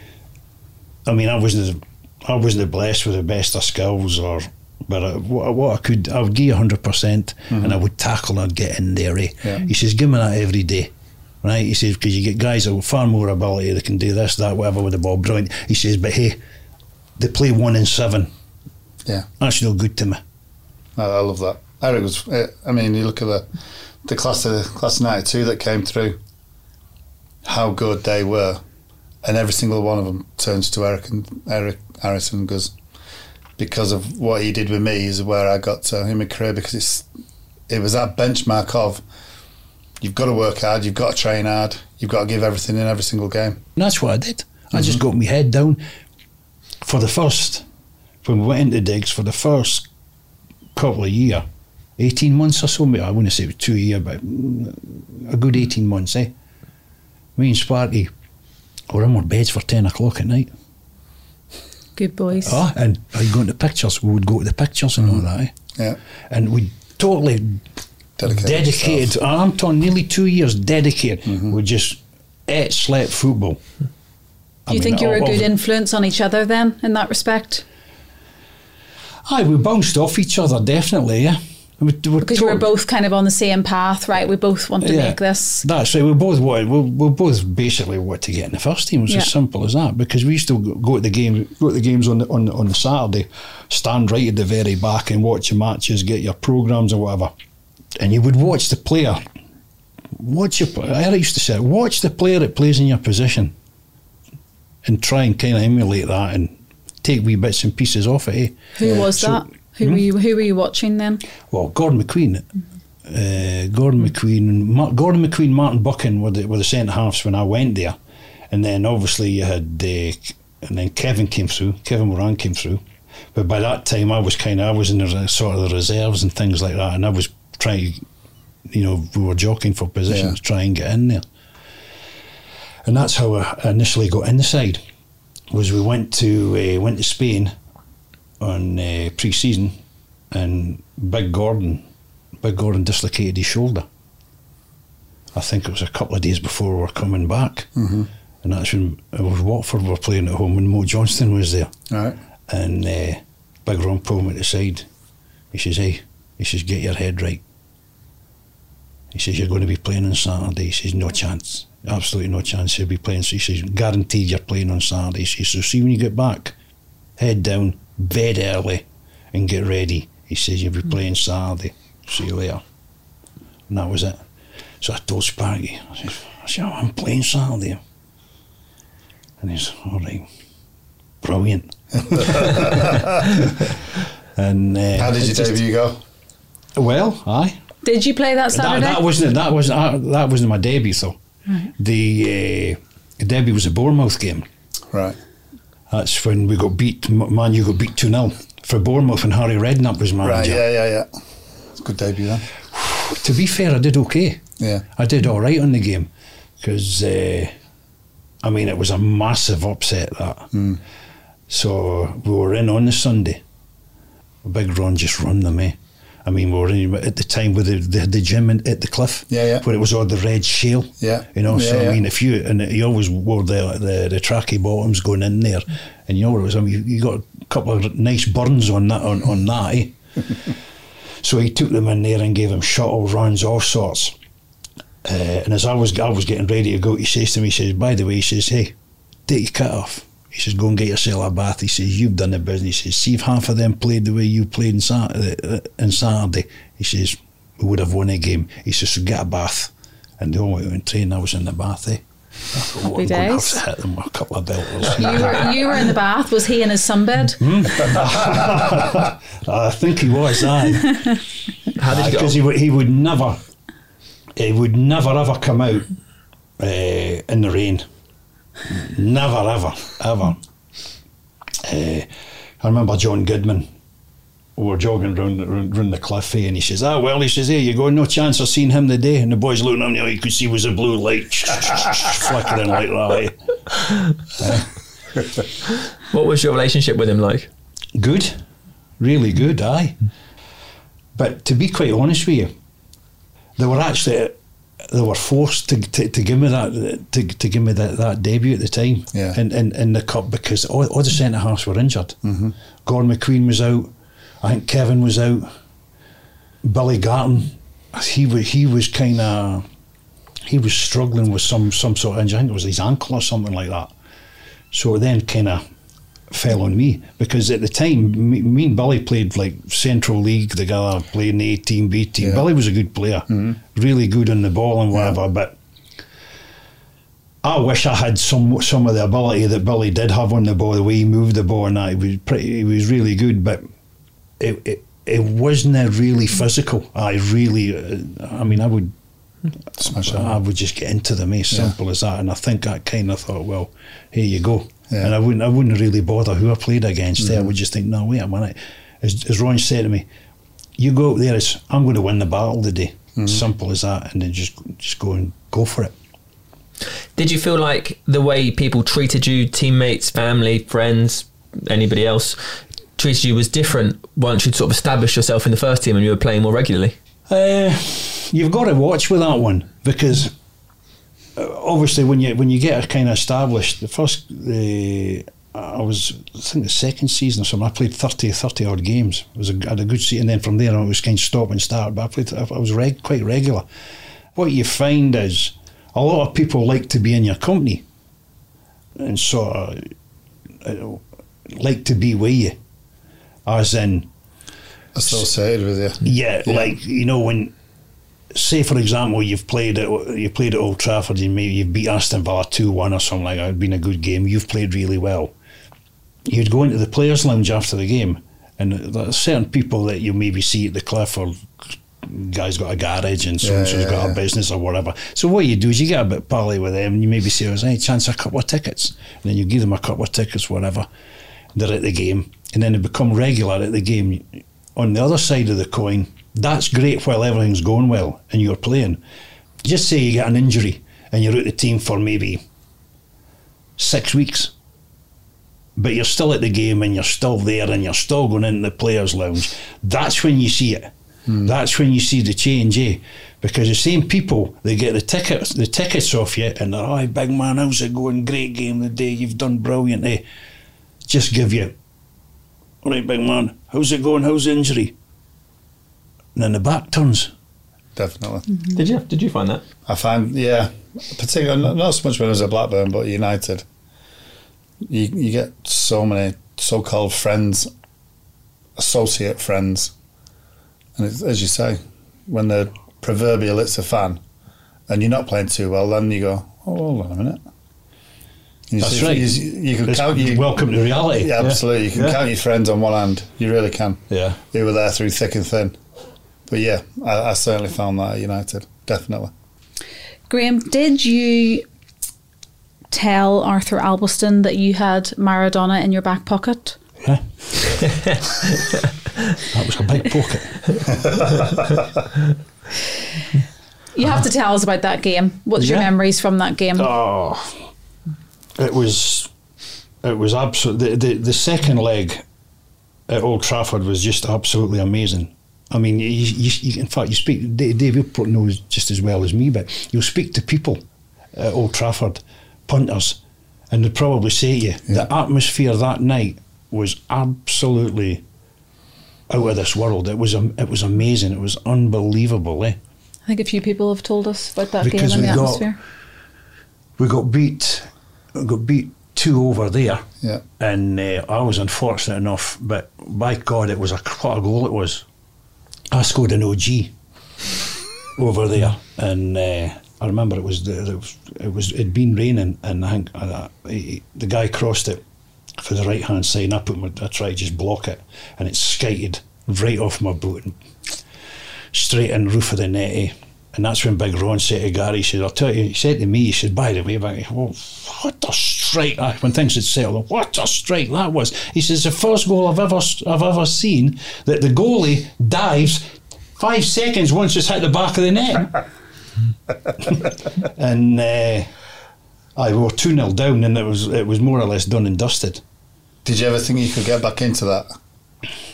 I mean, I wasn't, I wasn't blessed with the best of skills, or, but I, what, what I could, I would give you hundred percent, and I would tackle and get in there. Eh? Yeah. He says, give me that every day. Right, he says, because you get guys that have far more ability, they can do this, that, whatever with the ball, brilliant. He says, but hey, they play one in seven. Yeah. That's no good to me. I, I love that. Eric was. eh, I mean, you look at the the class of class of '92 that came through. How good they were, and every single one of them turns to Eric and Eric Harrison and goes, because of what he did with me is where I got to in my career because it's it was that benchmark of you've got to work hard, you've got to train hard, you've got to give everything in every single game. And that's what I did. I just got my head down for the first, when we went into digs, for the first couple of year, 18 months or so, maybe, I wouldn't say it was two year, but a good 18 months, eh? Me and Sparky were in our beds for 10 o'clock at night. Good boys. Ah, and I go into pictures, we would go to the pictures and all that, eh? Yeah, And we totally dedicated. dedicated. yourself. I'm talking nearly two years dedicated. We just ate, slept football. Do you I think you were a good influence on each other then, in that respect? Aye, we bounced off each other, definitely, yeah. We, we Because you were tot- both kind of on the same path, right? We both want to Yeah. make this. That's right. We both wanted, we, we both basically wanted to get in the first team. It was Yeah. as simple as that. Because we used to go- go to the game, go to the games on the on the, on the Saturday, stand right at the very back and watch your matches, get your programs or whatever, and you would watch the player. Watch your. I used to say, watch the player that plays in your position, and try and kind of emulate that and take wee bits and pieces off it. Eh? Who was So- that? Who were you? Who were you watching then? well, Gordon McQueen, uh, Gordon McQueen, Mar- Gordon McQueen, Martin Buchan were the, were the centre halves when I went there, and then obviously you had, uh, and then Kevin came through, Kevin Moran came through, but by that time I was kind of I was in the sort of the reserves and things like that, and I was trying, you know, we were jockeying for positions, Yeah. try and get in there, and that's how I initially got in the side. Was we went to uh, went to Spain on uh, pre-season, and Big Gordon, Big Gordon dislocated his shoulder. I think it was a couple of days before we were coming back, mm-hmm. and that's when it was Watford were playing at home, and Mo Johnston was there, right. and uh, Big Ron pulled me to the side. He says, "Hey," he says, "get your head right." He says, "You're going to be playing on Saturday." He says, "No chance, absolutely no chance. You'll be playing." So he says, "Guaranteed, you're playing on Saturday." He says, "So see when you get back, head down, bed early, and get ready." He says, "You'll be playing Saturday. See you later." And that was it. So I told Sparky, I said, I said, "Oh, I'm playing Saturday. And he's, all right, brilliant. and uh, How did it your just- debut go? Well, aye. Did you play that That, Saturday? that wasn't that wasn't uh, that wasn't my debut though. The uh, debut was a Bournemouth game. Right. That's when we got beat. Man, you got beat two 0 for Bournemouth, and Harry Redknapp was manager. Right. Yeah. Yeah. Yeah. It's a good debut then. To be fair, I did okay. Yeah. I did all right on the game because uh, I mean it was a massive upset that. Hmm. So we were in on the Sunday. Big Ron just run them, eh? I mean, we were in, at the time with the, the, the gym in, at the cliff, Yeah, yeah. where it was all the red shale. Yeah. you know. so Yeah, yeah. I mean, if you and you always wore the the, the tracky bottoms going in there, and you know what it was. I mean, you, you got a couple of nice burns on that on, on that. Eh? so he took them in there and gave them shuttle runs, all sorts. Uh, and as I was I was getting ready to go, he says to me, he says, by the way, he says, hey, take your cut off. He says, go and get yourself a bath. He says, you've done the business. He says, see if half of them played the way you played in Saturday. Uh, in Saturday. He says, we would have won a game. He says, so get a bath. And the only way we went train, I was in the bath, eh? I thought, "Oh, Happy I'm going to have days. to hit them with a couple of belters. you, were, you were in the bath. Was he in his sunbed? Hmm? I think he was, aye. How did you Because on? he would, he would never, he would never ever come out uh, in the rain. Never ever ever. Uh, I remember John Gidman. We were jogging round, round, round the cliff, eh, and he says, "Ah, well," he says, "Hey, you got no chance of seeing him today." And the boys looking at him, you could see was a blue light flickering like that. eh. What was your relationship with him like? Good, really good, aye. But to be quite honest with you, they were actually they were forced to, to, to give me that to, to give me that, that debut at the time Yeah. in, in, in the cup because all, all the centre halves were injured. Mm-hmm. Gordon McQueen was out. I think Kevin was out. Billy Garton, he was he was kind of he was struggling with some some sort of injury. I think it was his ankle or something like that. So then kind of fell on me because at the time, me, me and Billy played like Central League together, playing the A team, B team. Yeah. Billy was a good player, really good on the ball and whatever, but. I wish I had some some of the ability that Billy did have on the ball, the way he moved the ball, and that he was pretty, he was really good. But it it, it wasn't really physical. I really, uh, I mean, I would Smash I would just get into them, as Yeah. simple as that. And I think I kind of thought, well, here you go. Yeah. And I wouldn't, I wouldn't really bother who I played against. Mm-hmm. There, I would just think, no, wait a minute. As, as Ron said to me, you go up there. It's I'm going to win the battle today. Mm-hmm. Simple as that. And then just just go and go for it. Did you feel like the way people treated you, teammates, family, friends, anybody else, treated you was different once you'd sort of established yourself in the first team and you were playing more regularly? Uh, you've got to watch with that one because obviously when you when you get a kind of established, the first uh, I was I think the second season or something. I played 30, 30 odd games. It was a, had a good season, and then from there on it was kind of stop and start. But I played I was reg, quite regular. What you find is a lot of people like to be in your company and sort of uh, like to be with you, as in Associated with you. yeah, like you know when, say for example, you've played at you played at Old Trafford, and maybe you've beat Aston Villa two one or something like that. It'd been a good game. You've played really well. You'd go into the players' lounge after the game, and there's certain people that you maybe see at the cliff or guy's got a garage and so and so's got yeah. a business or whatever. So what you do is you get a bit pally with them, and you maybe say, "Oh, any chance a couple of tickets," and then you give them a couple of tickets, whatever. They're at the game, and then they become regular at the game. On the other side of the coin, that's great while everything's going well and you're playing. Just say you get an injury and you're out of the team for maybe six weeks, but you're still at the game and you're still there and you're still going into the players' lounge. That's when you see it. That's when you see the change, eh? Because the same people they get the tickets, the tickets off you, and they're, "Oh, big man, how's it going? Great game today. You've done brilliant." Eh? Just give you, "All right, big man, how's it going? How's the injury?" And then the back turns. Definitely. Mm-hmm. Did you? Did you find that? I find, yeah, particularly not, not so much when I was at Blackburn, but United. You you get so many so-called friends, associate friends, and it's, as you say, when the proverbial it's a fan, and you're not playing too well, then you go, oh, hold on a minute. You That's see- right. You, you can It's count you. welcome to reality. Yeah, absolutely. You can Yeah. count your friends on one hand. You really can. Yeah. Who were there through thick and thin. But yeah, I, I certainly found that at United. Definitely. Graeme, did you tell Arthur Albiston that you had Maradona in your back pocket? Yeah. that was a big pocket. You have to tell us about that game. What's your memories from that game? Oh, it was, it was absolutely the, the the second leg at Old Trafford was just absolutely amazing. I mean, you, you, you, in fact, you speak. Da- Dave you probably knows just as well as me, but you'll speak to people at Old Trafford, punters, and they'll probably say to you the atmosphere that night was absolutely out of this world. It was it was amazing. It was unbelievable. Eh? I think a few people have told us about that Because game and the we got- atmosphere. we got beat we got beat two over there Yeah. and uh, I was unfortunate enough but by God it was a what a goal it was I scored an OG over there and uh, I remember it was the, it was it was it'd been raining and I think uh, he- the guy crossed it for the right hand side and I put my I tried just block it and it skated right off my boot and straight in roof of the net eh? And that's when Big Ron said to Gary, he said, I'll tell you, he said to me, he said, by the way, well, what a strike when things had settled, what a strike that was. He says, the first goal I've ever, I've ever seen that the goalie dives five seconds once it's hit the back of the net. and uh, I we were 2 0 down, and it was, it was more or less done and dusted. Did you ever think you could get back into that?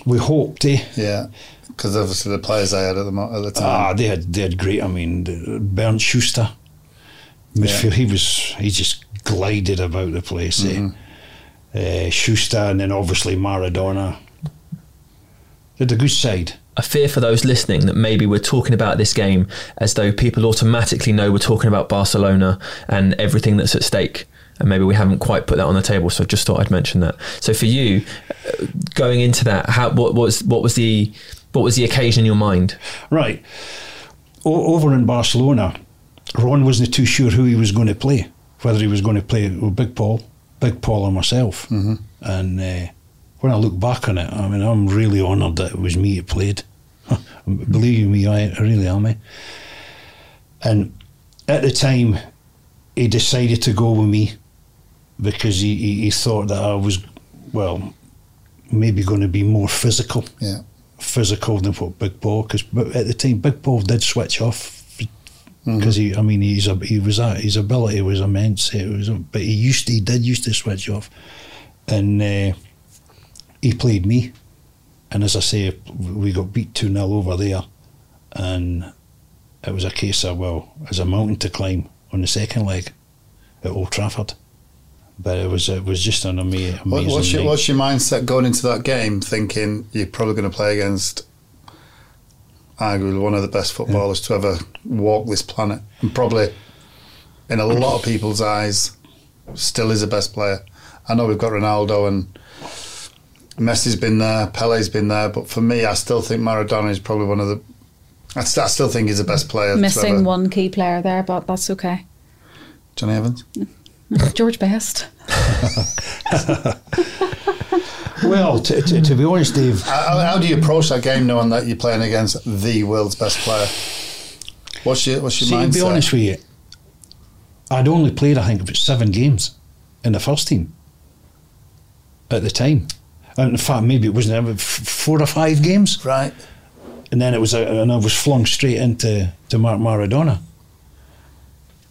We hoped, eh? Yeah, because obviously the players they had at the mo- at the Ah, time. they had they had great. I mean, the- Bernd Schuster, midfield. He was he just glided about the place. Eh? Uh, Schuster, and then obviously Maradona. They had a good side. I fear for those listening that maybe we're talking about this game as though people automatically know we're talking about Barcelona and everything that's at stake. And maybe we haven't quite put that on the table, so I just thought I'd mention that. So for you, uh, going into that, how, what was what was the what was the occasion in your mind? Right. O- over in Barcelona, Ron wasn't too sure who he was going to play, whether he was going to play with Big Paul, Big Paul, or myself. Mm-hmm. And uh, when I look back on it, I mean, I'm really honoured that it was me that played. Believe me, I, I really am. Eh? And at the time, he decided to go with me because he, he, he thought that I was, well, maybe going to be more physical. Yeah, physical than what Big Paul because at the time Big Paul did switch off because he I mean he's a, he was a, his ability was immense it was but he used to, he did used to switch off. And uh, he played me. And as I say we got beat 2 0 over there. And it was a case of well as a mountain to climb on the second leg at Old Trafford but it was it was just an ama- amazing What, what's your what's your mindset going into that game, thinking you're probably going to play against arguably one of the best footballers to ever walk this planet, and probably in a lot of people's eyes, still is the best player. I know we've got Ronaldo and Messi's been there, Pele's been there, but for me, I still think Maradona is probably one of the. I, st- I still think he's the best player. Missing ever- one key player there, but that's okay. Johnny Evans. George Best. well to, to, to be honest Dave How, how do you approach that game knowing that you're playing against the world's best player? What's your What's your See, mindset? to be honest with you, I'd only played, I think, about seven games in the first team at the time. And in fact, maybe it wasn't ever four or five games, right? and then it was, a, and I was flung straight into to Mark Maradona.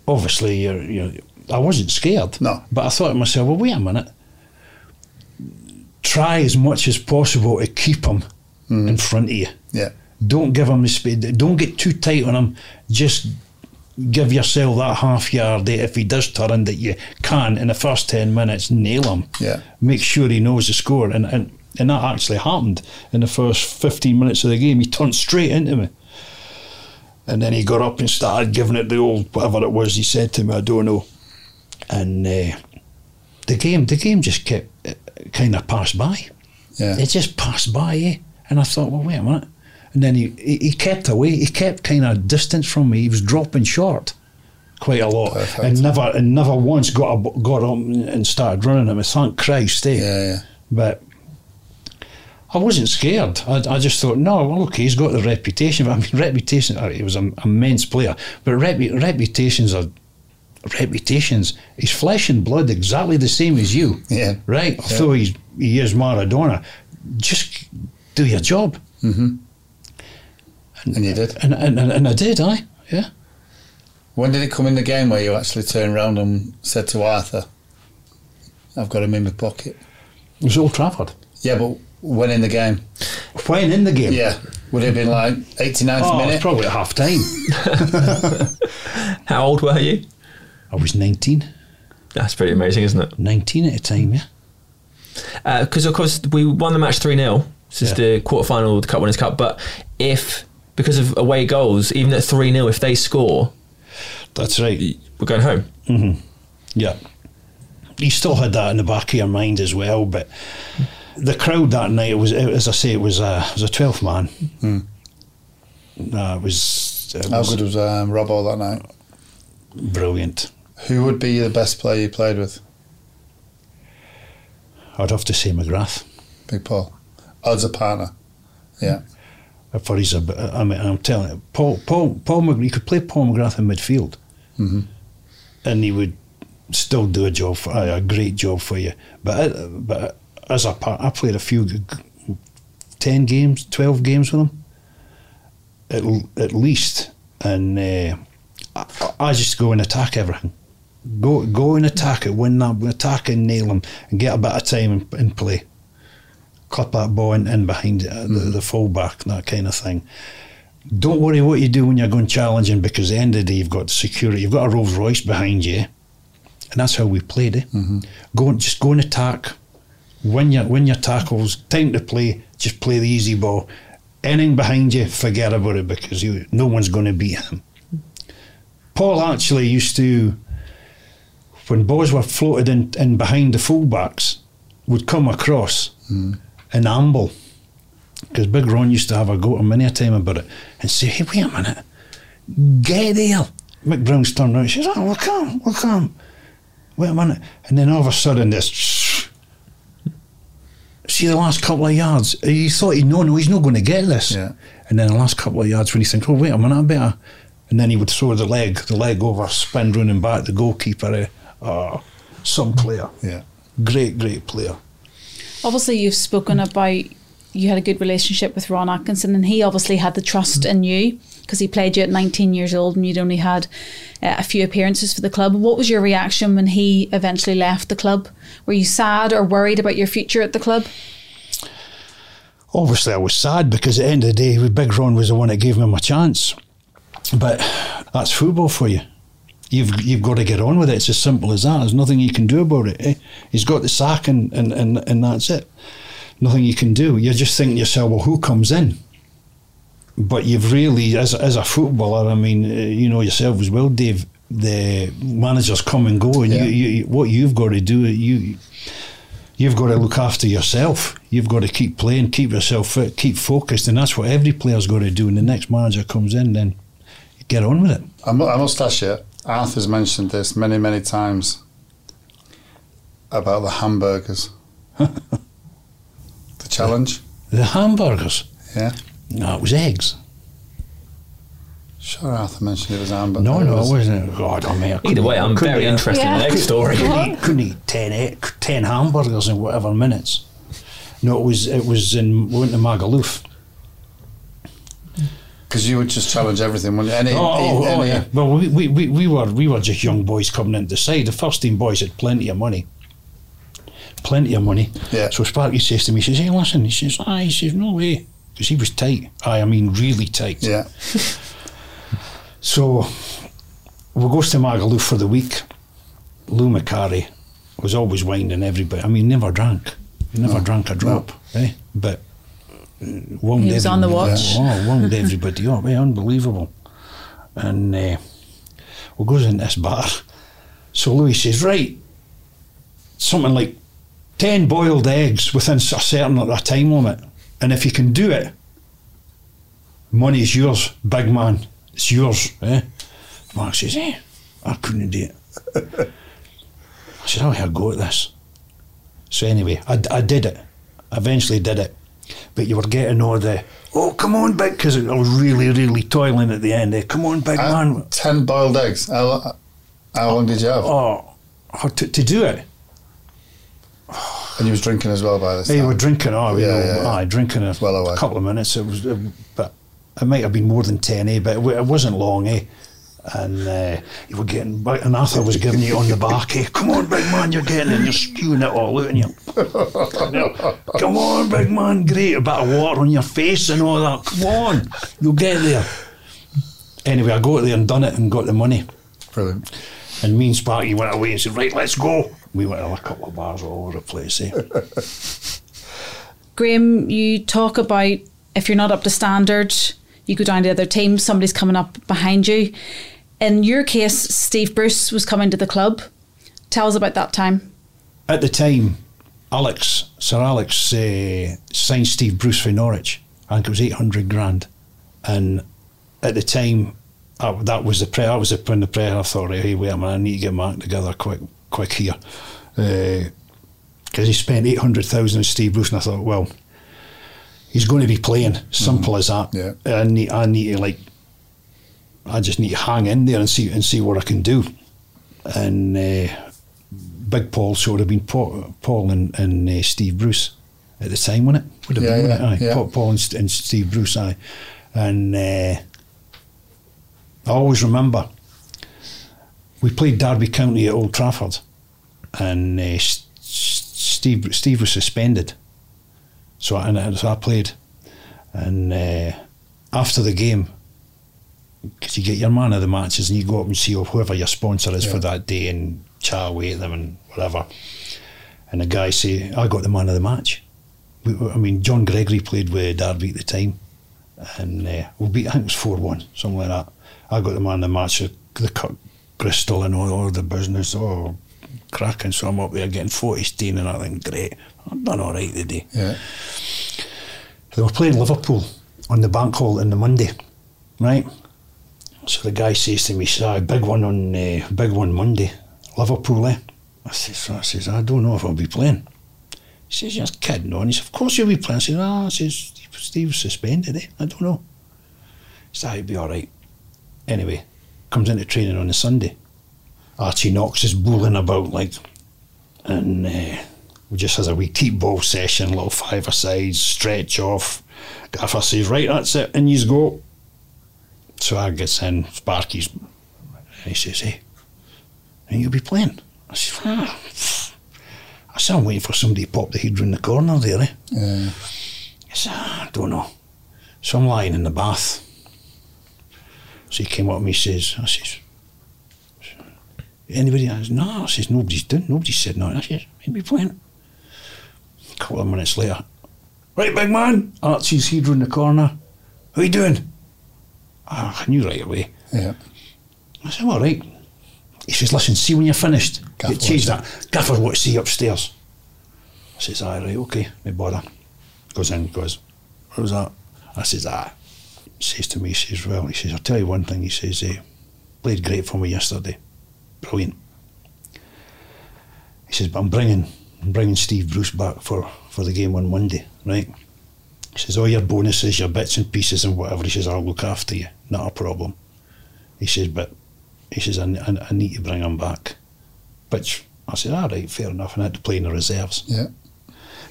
Obviously, you're, you're, I wasn't scared. No. but I thought to myself, well, wait a minute. Try as much as possible to keep him mm. in front of you. Yeah, Don't give him the speed. Don't get too tight on him. Just give yourself that half yard that if he does turn that you can in the first 10 minutes nail him. Yeah. Make sure he knows the score. And, and, and that actually happened in the first 15 minutes of the game. He turned straight into me. And then he got up and started giving it the old whatever it was he said to me, I don't know. And uh, the game the game just kept kind of passed by. yeah. It just passed by, eh? And I thought, well, wait a minute. And then he, he, he kept away. He kept kind of distance from me. He was dropping short quite a lot, Perfect. and never and never once got a, got up and started running him. Thank Christ, eh? yeah, yeah. But I wasn't scared. I, I just thought, no, well, okay, he's got the reputation. I mean, reputation. uh, He was an immense player, but repu- reputations are reputations. He's flesh and blood, exactly the same as you. Yeah. Right. Although he's he is Maradona, just do your job, mm-hmm. And you did. and and, and, and I did. I yeah. When did it come in the game where you actually turned around and said to Arthur, "I've got him in my pocket"? It was Old Trafford. Yeah, but when in the game? When in the game? Yeah, would it have been like 89th Oh, minute? probably at half time. How old were you? I was 19. That's pretty amazing, isn't it? 19 at a time, yeah. Uh, because of course we won the match three 0 This is Yeah. the quarter final of the Cup Winners' Cup. But if because of away goals, even at three 0 if they score, That's right. we're going home. Mm-hmm. Yeah. You still had that in the back of your mind as well, but the crowd that night, it was, as I say, it was a, it was a 12th man. Hmm. No, it was, it How was good was um, Robbo that night? brilliant. Who would be the best player you played with? I'd have to say McGrath. Big Paul. As a partner. Yeah. For his, I mean, I'm telling you, Paul, Paul, Paul McGrath, you could play Paul McGrath in midfield, and he would still do a job, for, a great job for you. But uh, but as a part, I played a few, ten games, twelve games with him, at at least, and uh, I, I just go and attack everything. Go go and attack it, win that attack and nail them, and get a bit of time in, in play. Clip that ball in, in behind uh, the, mm-hmm. the full back, that kind of thing. Don't worry what you do when you're going challenging because at the end of the day you've got security, you've got a Rolls Royce behind you, and that's how we played it. Go and just go and attack, win your win your tackles, time to play, just play the easy ball. Anything behind you, forget about it because you no one's going to beat him. Paul actually used to, when balls were floated in, in behind the fullbacks, would come across and amble. Because Big Ron used to have a go to many a time about it and say, hey, wait a minute, get there. Mick Brown's turned around and says, oh, we'll come, we'll come. Wait a minute. And then all of a sudden, this, see the last couple of yards, he thought, he'd no, no, he's not going to get this. Yeah. And then the last couple of yards when he thinks, oh, wait a minute, I better. And then he would throw the leg, the leg over, spin running back, the goalkeeper. eh, Oh, some player. Yeah. Great, great player. Obviously, you've spoken about you had a good relationship with Ron Atkinson, and he obviously had the trust in you because he played you at 19 years old and you'd only had uh, a few appearances for the club. What was your reaction when he eventually left the club? Were you sad or worried about your future at the club? Obviously, I was sad because at the end of the day, Big Ron was the one that gave me my chance. But that's football for you. You've you've got to get on with it. It's as simple as that. There's nothing you can do about it. Eh? He's got the sack and, and, and, and that's it. Nothing you can do. You're just thinking to yourself, well, who comes in? But you've really, as, as a footballer, I mean, uh, you know yourself as well, Dave, the managers come and go, and Yeah. you, you, what you've got to do, you you've got to look after yourself. You've got to keep playing, keep yourself fit, keep focused, and that's what every player's got to do. And the next manager comes in, then get on with it. I must ask you, Arthur's mentioned this many, many times about the hamburgers. the challenge? The hamburgers, Yeah. no, it was eggs. Sure, Arthur mentioned it was hamburgers. No, no, it wasn't. God, I mean, I Either way, I'm very eat- interested in the Yeah. next story. couldn't eat, couldn't eat 10, egg, 10 hamburgers in whatever minutes. No, it was it was in we went to Magaluf. Because you would just challenge everything, wouldn't you? Any, Oh, oh, oh, any- yeah. Well, we, we, we, we were we were just young boys coming into the side. The first team boys had plenty of money. Plenty of money. Yeah. So Sparky says to me, he says, "Hey, listen," he says, "Ah," he says, "No way," because he was tight. Aye, I mean, really tight. Yeah. So we goes to Magaluf for the week. Lou Macari was always winding everybody. I mean, never drank. He never drank a drop. Eh? But wound He was on the watch. Oh, wound everybody up. Eh? Unbelievable. And uh, we goes in this bar. So Louis says, right, something like 10 boiled eggs within a certain a time limit. And if you can do it, money's yours, big man. It's yours. Eh? Mark says, eh, I couldn't do it. I said, I'll have a go at this. So anyway, I, I did it. Eventually did it. But you were getting all the, oh, come on, big, because I was really, really toiling at the end. Eh? Come on, big Uh, man. Ten boiled eggs. How, how long did you have? Oh, oh, to, to do it. And you was drinking as well by this Hey, time. we're drinking, oh, you Yeah, know, yeah, yeah. aye, drinking a Well away. couple of minutes. It was, but it might have been more than 10, eh? But it, it wasn't long, eh? And uh, you were getting, back, and Arthur was giving you on the back, eh? Come on, big man, you're getting it, and you're spewing it all out, and you come on, big man, great, a bit of water on your face and all that. Come on, you'll get there. Anyway, I got there and done it and got the money. Brilliant. And me and Sparky went away and said, right, let's go. We went to a couple of bars all over the place, eh? Graeme, you talk about if you're not up to standard, you go down to the other team, somebody's coming up behind you. In your case, Steve Bruce was coming to the club. Tell us about that time. At the time, Alex, Sir Alex, uh, signed Steve Bruce for Norwich. I think it was 800 grand. And at the time, uh, that was the prayer. That was the, when the prayer I thought, hey, wait a minute, I need to get my act together quick, quick here. Because he spent 800,000 on Steve Bruce, and I thought, well, he's going to be playing. Simple as that. Yeah. I need, I need to, like, I just need to hang in there and see and see what I can do. And uh, Big Paul sort of been Paul, Paul and, and uh, Steve Bruce at the time, wasn't it? Would have Yeah, been, yeah, wouldn't it? Aye, yeah. Paul, and, and Steve Bruce, aye. And uh, I always remember we played Derby County at Old Trafford, and uh, Steve Steve was suspended. So I, and so I played, and uh, after the game, because you get your man of the matches and you go up and see whoever your sponsor is for that day and chat away at them and whatever. And the guy say, "I got the man of the match." We, I mean, John Gregory played with Derby at the time, and uh, we beat. I think it was four one, something like that. I got the man of the match. The, cut Bristol and all, all the business, oh, cracking. So I'm up there getting 40 steen, and I think, great, I've done all right today. Yeah. They were playing Liverpool on the bank hall on the Monday, right? So the guy says to me, "Say, big one on uh, big one Monday, Liverpool." Eh? I says, I says, I don't know if I'll be playing. He says, "You're kidding on." He says, "Of course you'll be playing." I says, "Ah," I says, "Steve- "Steve's suspended. Eh? I don't know." He says, "Ah, "He'll be all right." Anyway, comes into training on a Sunday. Archie Knox is bullying about like, and uh, we just has a wee teat ball session, little five sides, stretch off. Gaffer says, right, that's it, and you go. So I gets in, Sparky's, and he says, hey, and you'll be playing. I said, ah. I said, I'm waiting for somebody to pop the head round the corner there, eh? Yeah. I said, "Ah, I don't know. So I'm lying in the bath. So he came up to me, says, I says, anybody? I says, no, I says, nobody's done, nobody's said nothing. I says, he'll be playing. A couple of minutes later, right, big man, Archie's here in the corner. How you doing? Ah, I knew right away. Yeah. I said, all right. He says, listen, see when you're finished. Gaffer wants that. Gaffer wants to see you upstairs. I says, aye, right, okay, no bother. Goes in, goes, what was that? I says, ah. He says to me, he says, well, he says, I'll tell you one thing. He says, eh, played great for me yesterday. Brilliant. He says, but I'm bringing, I'm bringing Steve Bruce back for, for the game on Monday, right? He says, all your bonuses, your bits and pieces and whatever, he says, I'll look after you. Not a problem. He says, but he says, I, I, I need to bring him back. Which I said, all right, fair enough. And I had to play in the reserves. Yeah.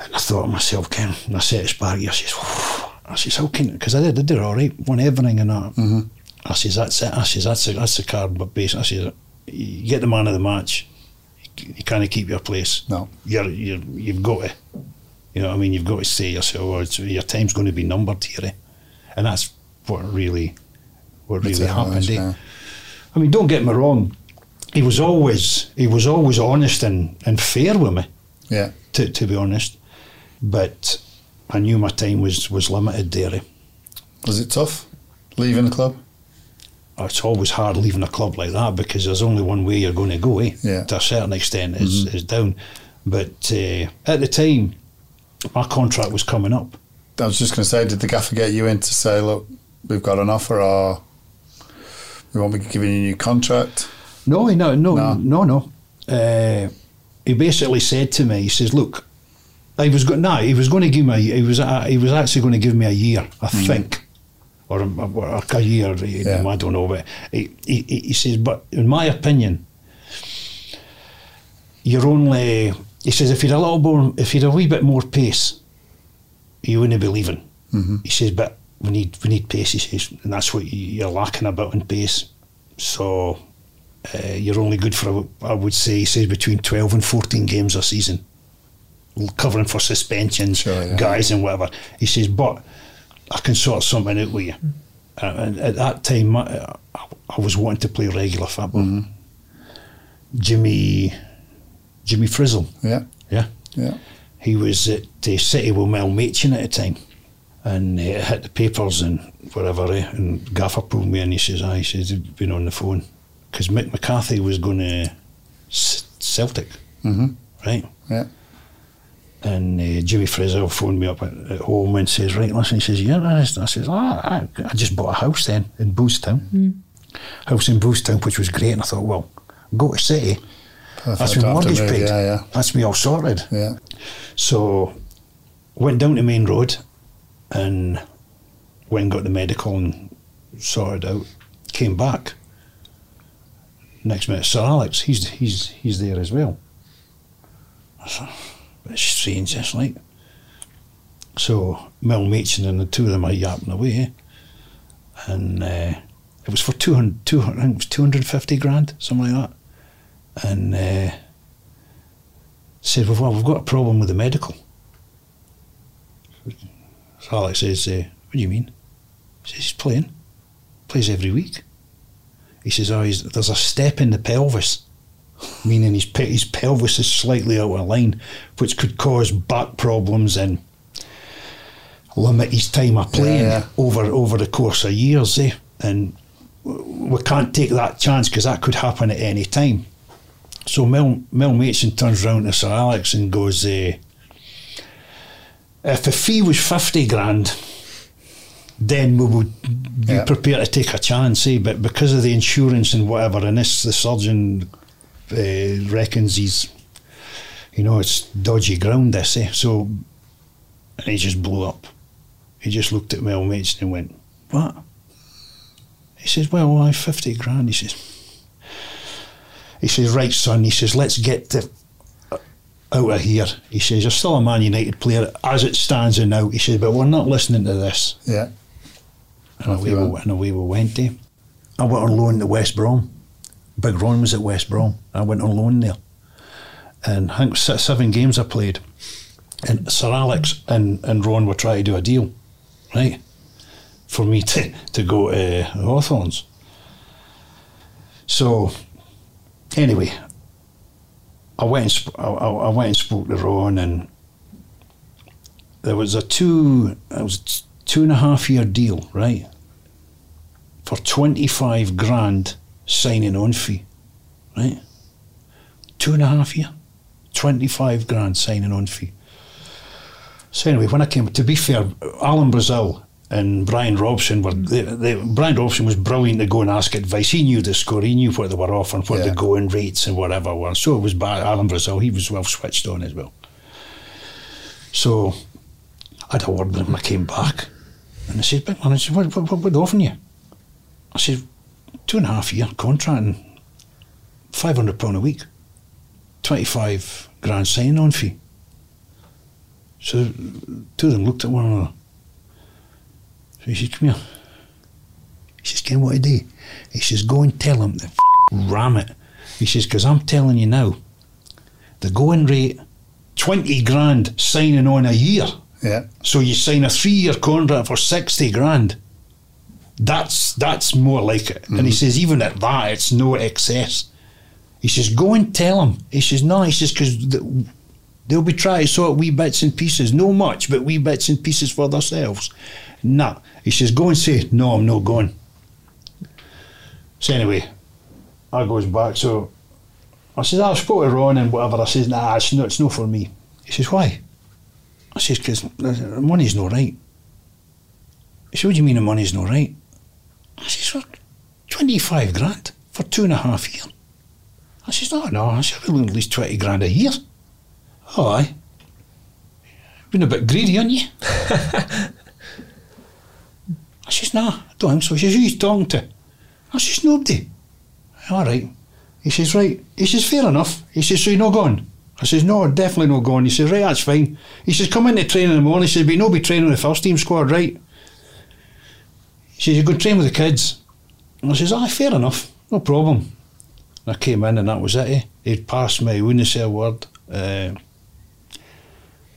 And I thought to myself, Ken, and I said to Sparky, I says, "Whew." I says, how can, because I did, I did all right, won everything and that. Mm-hmm. I says, that's it. I says, that's, the that's the card, but basically, I says, you get the man of the match, you, you can't keep your place. No. You're, you're, you've got to, you know what I mean, you've got to say yourself, oh, it's, your time's going to be numbered here. Eh? And that's what really, what really happened. eh? yeah. I mean, don't get me wrong, he was always, he was always honest and, and fair with me Yeah. to, to be honest. But I knew my time was, was limited there. eh. Was it tough leaving the club? It's always hard leaving a club like that because there's only one way you're going to go, eh? Yeah. To a certain extent, is, is down. But uh, at the time, my contract was coming up. I was just going to say, did the gaffer get you in to say, look, we've got an offer or we won't be giving you a new contract? No, no, no, No. no, no. Uh, he basically said to me, he says, "Look, he was going. No, he was going to give me. A, he was. Uh, he was actually going to give me a year, I think, or a, or a year. Yeah. I don't know, but he, he, he says, but in my opinion, you're only. He says, if you'd a little more, if you'd a wee bit more pace, you wouldn't be leaving. Mm-hmm. He says, but we need we need pace. He says, and that's what you- you're lacking a bit in pace. So uh, you're only good for, I would say, he says between 12 and 14 games a season, covering for suspensions, Sure, yeah. guys, and whatever. He says, but I can sort something out with you. Uh, and at that time, I, I was wanting to play regular football. Mm-hmm. Jimmy, Jimmy Frizzell, Yeah. yeah, Yeah. he was at uh, City with Mel Machin at the time. And uh, it hit the papers and whatever, eh? and Gaffer pulled me in. He says, "I," he says, "He'd been on the phone because Mick McCarthy was going to Celtic, Mm-hmm. right?" Yeah. And uh, Jimmy Frizzell phoned me up at, at home and says, "Right, listen." He says, "You're interested?" I says, "Ah, I, I just bought a house then in Boothstown, house in Boothstown, which was great." And I thought, "Well, go to City. That's my mortgage paid. Yeah, yeah. That's me all sorted." Yeah. So went down to Maine Road and went and got the medical and sorted out. Came back. Next minute, Sir Alex, he's he's he's there as well. It's strange, it's like. So Mel Machin and the two of them are yapping away, and uh, it was for 200, 200, I think it was two hundred fifty grand, something like that. And uh, said, well, we've got a problem with the medical. So Alex says, uh, what do you mean? He says, he's playing. Plays every week. He says, oh, he's, there's a step in the pelvis, meaning his, pe- his pelvis is slightly out of line, which could cause back problems and limit his time of playing yeah. over over the course of years. Eh? And we can't take that chance because that could happen at any time. So Mel, Mel Machin turns round to Sir Alex and goes, uh, if the fee was 50 grand, then we would be Yeah. prepared to take a chance, eh? But because of the insurance and whatever, and this, the surgeon uh, reckons he's, you know, it's dodgy ground, this, eh? So, and he just blew up. He just looked at Mel Machin and went, What? He says, Well, why 50 grand. He says, he says, right, son. He says, let's get the, out of here. He says, you're still a Man United player as it stands and now. He says, but we're not listening to this. Yeah. And away, we, and away we went. Eh? I went on loan to West Brom. Big Ron was at West Brom. I went on loan there. And I think se- seven games I played. And Sir Alex and, and Ron were trying to do a deal, right? For me to, to go to Hawthorns. So, anyway, I went and I, I went and spoke to Ron, and there was a two it was two and a half year deal, right? For twenty five grand signing on fee, right? Two and a half year, twenty five grand signing on fee. So anyway, when I came, to be fair, Alan Brazil and Brian Robson were. They, they, Brian Robson was brilliant to go and ask advice. He knew the score. He knew what they were offering, what Yeah. the going rates and whatever were. So it was bad. Alan Brazil. He was well switched on as well. So I had a word with him. I came back, and I said, "Big man," I said, "What, what, what, what offering you?" I said, two and a half year contract and five hundred pound a week, twenty five grand signing on fee." So two of them looked at one another. So he said, Come here. He says, Ken, what to do? He says, Go and tell him to f- ram it. He says, Because I'm telling you now, the going rate, 20 grand signing on a year. Yeah. So you sign a three year contract for 60 grand. That's that's more like it. And he mm-hmm. says, even at that, it's no excess. He says, go and tell him. He says, no, he says, because the, they'll be trying to sort wee bits and pieces. No much, but wee bits and pieces for themselves. Nah. He says, go and say, no, I'm not going. So anyway, I goes back. So I says, I've spoken to Ron and whatever. I says, nah, it's not, it's not for me. He says, why? I says, because the uh, money's not right. He said, what do you mean the money's not right? I says, well, 25 grand for two and a half years. I says, no, no. I said, we're at least 20 grand a year. Oh, aye. Been a bit greedy, haven't you? I says, no, I don't think so. He says, who you talking to? I says, nobody. All right. He says, right. He says, fair enough. He says, so you're not going? I says, no, definitely not going. He says, right, that's fine. He says, come in to train in the morning. He says, but you know, be training with the first team squad, right? He says, you go train with the kids. And I says, ah, fair enough. No problem. And I came in and that was it. Eh? He'd passed me, he wouldn't say a word. Uh,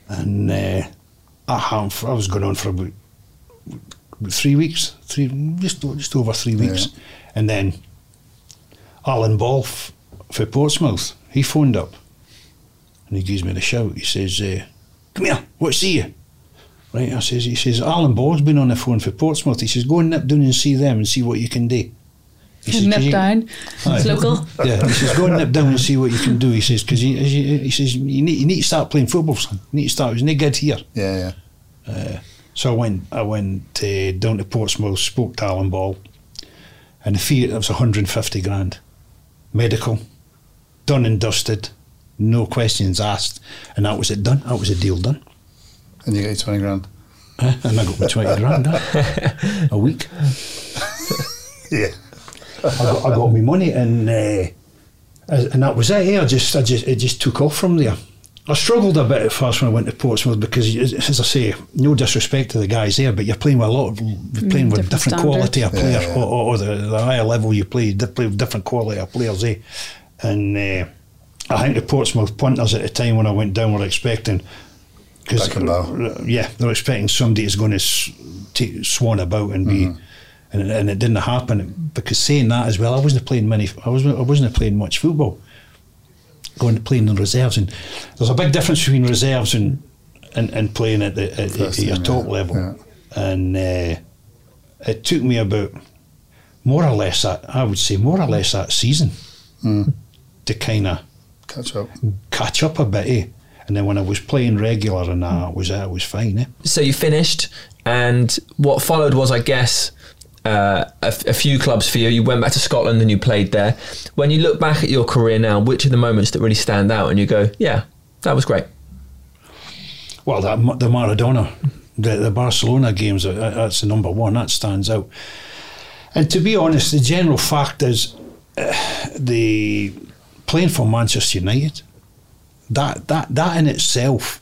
and uh, I, I was going on for about three weeks, three just just over three weeks, and then Alan Ball f- for Portsmouth, he phoned up, and he gives me the shout. He says, uh, "Come here, what's see you?" Right, I says, he says, Alan Ball's been on the phone for Portsmouth. He says, go and nip down and see them and see what you can do. He says, 'Cause Nip down. It's local. yeah, he says, go and nip down and see what you can do. He says, because he, he, he says, you need, you need to start playing football, son. You need to start. It was no good here. Yeah, yeah. So I went, I went uh, down to Portsmouth, spoke to Alan Ball, and the fee it was 150 grand, medical, done and dusted, no questions asked, and that was it done. That was a deal done. And you get your 20 grand. Eh? And I got my 20 grand eh? a week. Yeah. I got, I got my money, and uh, and that was it. eh? I just, I just, it just took off from there. I struggled a bit at first when I went to Portsmouth because, as I say, no disrespect to the guys there, but you're playing with a lot of, you're playing with different different quality of Yeah, player, yeah. Or, or, or the, the higher level you play, you play with different quality of players, eh? and uh, I think the Portsmouth punters at the time when I went down were expecting. Cause, Beckenbauer. yeah, they're expecting somebody is going to take, swan about and be, and, it- and it didn't happen. Because saying that as well, I wasn't playing many. I wasn't. I wasn't playing much football. Going to play in the reserves, and there's a big difference between reserves and and, and playing at the at, First at your top yeah, level. yeah. And uh, it took me about more or less that I would say more or less that season to kind of Catch up. catch up a bit. Eh? And then when I was playing regular and that, it was it was fine. Eh? So you finished, and what followed was, I guess, uh, a, a few clubs for you. You went back to Scotland and you played there. When you look back at your career now, which are the moments that really stand out and you go, yeah, that was great? Well, that the Maradona, the, the Barcelona games, uh, that's the number one. That stands out. And to be honest, the general fact is, uh, the playing for Manchester United, that that that in itself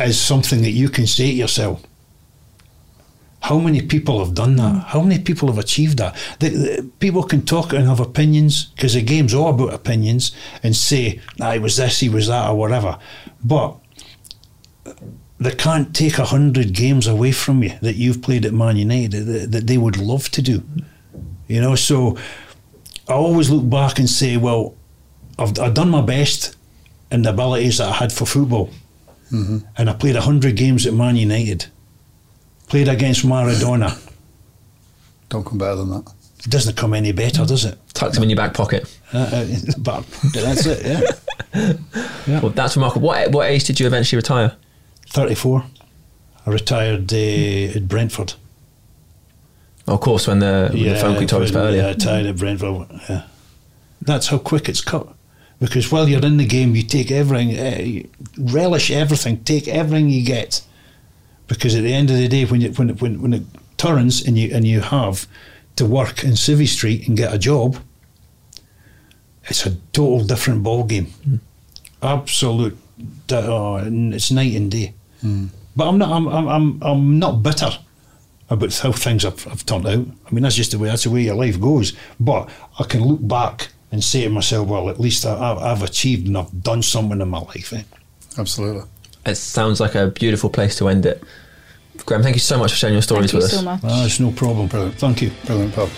is something that you can say to yourself. How many people have done that? Mm. How many people have achieved that? The, the- people can talk and have opinions because the game's all about opinions and say, ah, "I was this, he was that," or whatever. But they can't take a hundred games away from you that you've played at Man United that, that they would love to do. You know, so I always look back and say, well, I've, I've done my best in the abilities that I had for football, mm-hmm. and I played a hundred games at Man United. Played against Maradona. Don't come better than that. It doesn't come any better, does it? Tucked them in your back pocket. Uh, uh, but that's it. Yeah, yeah. Well, that's remarkable. What, what age did you eventually retire? thirty-four. I retired uh, at Brentford. Of course, when the, when the phone call you told us about Yeah, earlier. tied at Brentford. Yeah. That's how quick it's cut. Because while you're in the game, you take everything, uh, you relish everything, take everything you get. Because at the end of the day, when you, when it, when when it turns and you and you have to work in Civvy Street and get a job, it's a total different ball game. Hmm. Absolute, oh, it's night and day. Hmm. But I'm not. I'm, I'm. I'm. I'm not bitter about how things have, have turned out. I mean, that's just the way. That's the way your life goes. But I can look back and say to myself, well, at least I, I've achieved and I've done something in my life. Eh? Absolutely. It sounds like a beautiful place to end it. Graeme, thank you so much for sharing your stories Thank you with us. so much. Ah, it's no problem. Brilliant. Thank you. Brilliant pub.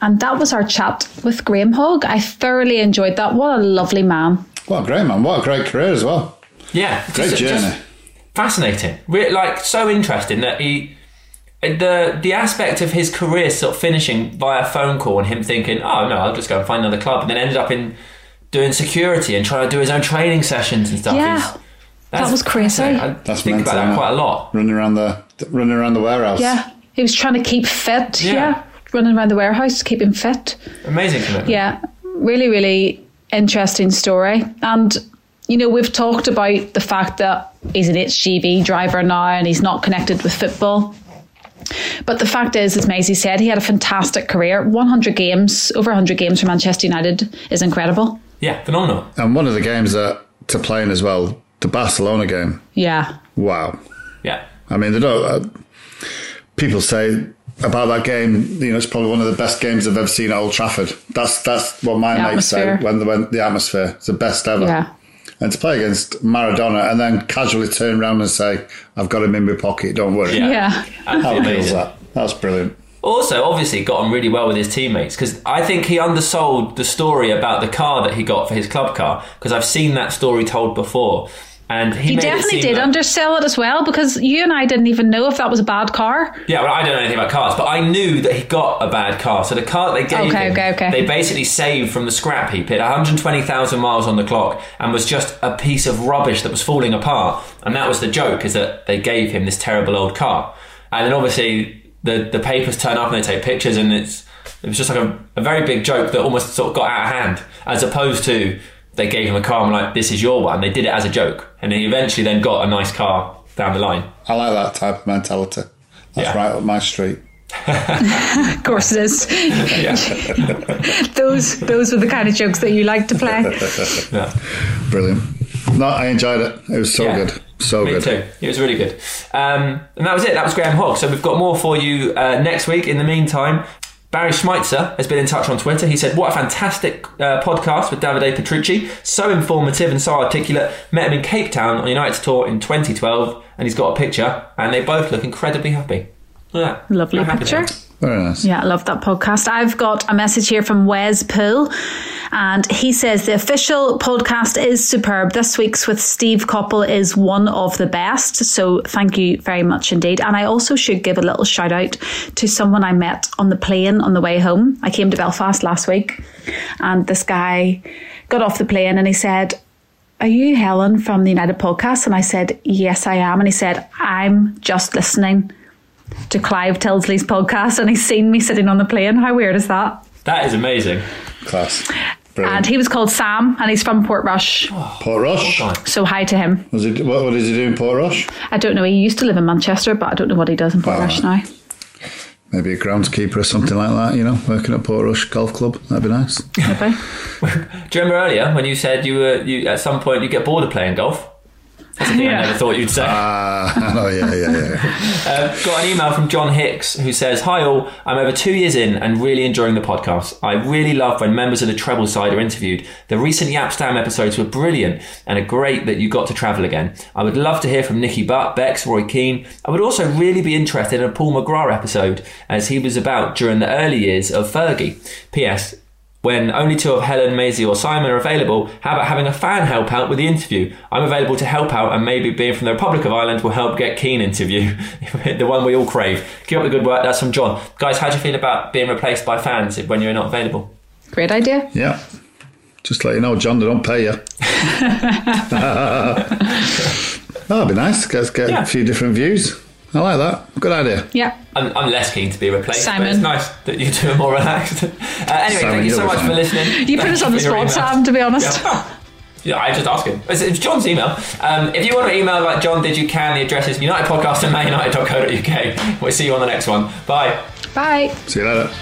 And that was our chat with Graeme Hogg. I thoroughly enjoyed that. What a lovely man. What a great man. What a great career as well. Yeah, Great just- just journey. fascinating. Re- like so interesting that he the the aspect of his career sort of finishing via phone call and him thinking, oh no, I'll just go and find another club, and then ended up in doing security and trying to do his own training sessions and stuff. Yeah. He's- That was crazy. fascinating. I That's think mental, about that isn't it? quite a lot. Running around the running around the warehouse. Yeah. He was trying to keep fit. Yeah. Yeah. Running around the warehouse to keep him fit. Amazing commitment. Yeah. Really, really interesting story. And, you know, we've talked about the fact that he's an HGV driver now and he's not connected with football. But the fact is, as Maysie said, he had a fantastic career. 100 games, over 100 games for Manchester United is incredible. Yeah, phenomenal. And one of the games that to play in as well, the Barcelona game. Yeah. Wow. Yeah. I mean, they don't. Uh, people say about that game, you know, it's probably one of the best games I've ever seen at Old Trafford. That's that's what my The mates say when the, when the atmosphere. It's the best ever. Yeah. And to play against Maradona and then casually turn around and say, "I've got him in my pocket. Don't worry." Yeah. Yeah. How Absolutely cool is that? That's brilliant. Also, obviously, got on really well with his teammates because I think he undersold the story about the car that he got for his club car because I've seen that story told before, and he, He definitely did like- undersell it as well because you and I didn't even know if that was a bad car. Yeah, well, I don't know anything about cars, but I knew that he got a bad car. So the car they gave Okay, him, okay, okay. they basically saved from the scrap heap. It had 120,000 miles on the clock and was just a piece of rubbish that was falling apart. And that was the joke, is that they gave him this terrible old car. And then obviously the the papers turn up and they take pictures, and it's it was just like a, a very big joke that almost sort of got out of hand, as opposed to they gave him a car and were like, "This is your one." They did it as a joke, and he eventually then got a nice car down the line. I like that type of mentality. That's Yeah. right up my street. Of course it is. Those those were the kind of jokes that you like to play. yeah. Brilliant. No, I enjoyed it. It was so Yeah. good. So Me good. too. It was really good. Um, and that was it. That was Graeme Hogg. So we've got more for you uh, next week. In the meantime, Barry Schmeitzer has been in touch on Twitter. He said, What a fantastic uh, podcast with Davide Petrucci. So informative and so articulate. Met him in Cape Town on United's tour in 2012, and he's got a picture, and they both look incredibly happy. Look at that. Lovely happy picture. are. Very nice. Yeah, I love that podcast. I've got a message here from Wes Poole, and he says the official podcast is superb. This week's with Steve Coppell is one of the best. So thank you very much indeed. And I also should give a little shout out to someone I met on the plane on the way home. I came to Belfast last week, and this guy got off the plane and he said, are you Helen from the United Podcast? And I said, Yes, I am. And he said, I'm just listening to Clive Tyldesley's podcast and he's seen me sitting on the plane. How weird is that? That is amazing. Class. And he was called Sam and he's from Portrush. Port Rush. Oh, so hi to him. Was he, what, what does he do in Portrush? I don't know. He used to live in Manchester, but I don't know what he does in Portrush now. Maybe a groundskeeper or something like that, you know, working at Portrush Golf Club. That'd be nice. Maybe. Do you remember earlier when you said you were you at some point you get bored of playing golf? That's a thing Yeah. I never thought you'd say. Ah, oh, yeah, yeah, yeah. Uh, got an email from John Hicks who says, Hi all, I'm over two years in and really enjoying the podcast. I really love when members of the treble side are interviewed. The recent Jaap Stam episodes were brilliant and are great that you got to travel again. I would love to hear from Nicky Butt, Bex, Roy Keane. I would also really be interested in a Paul McGrath episode as he was about during the early years of Fergie. P.S. When only two of Helen, Maysie, or Simon are available, how about having a fan help out with the interview? I'm available to help out, and maybe being from the Republic of Ireland will help get Keane interview, the one we all crave. Keep up the good work. That's from John. Guys, how do you feel about being replaced by fans when you're not available? Great idea. Yeah. Just let you know, John, they don't pay you. That'd be nice. Get, get Yeah. a few different views. I like that. Good idea. Yeah. I'm, I'm less keen to be replaced, but Simon. it's nice that you two are more relaxed. Uh, anyway, Simon, thank you so much fine. for listening. You put us on the spot. Sam, to be honest. Yeah. Yeah, I just asked him. It's, it's John's email. Um, if you want to email like John did, you can. The address is unitedpodcast at manunited.co.uk. We'll see you on the next one. Bye. Bye. See you later.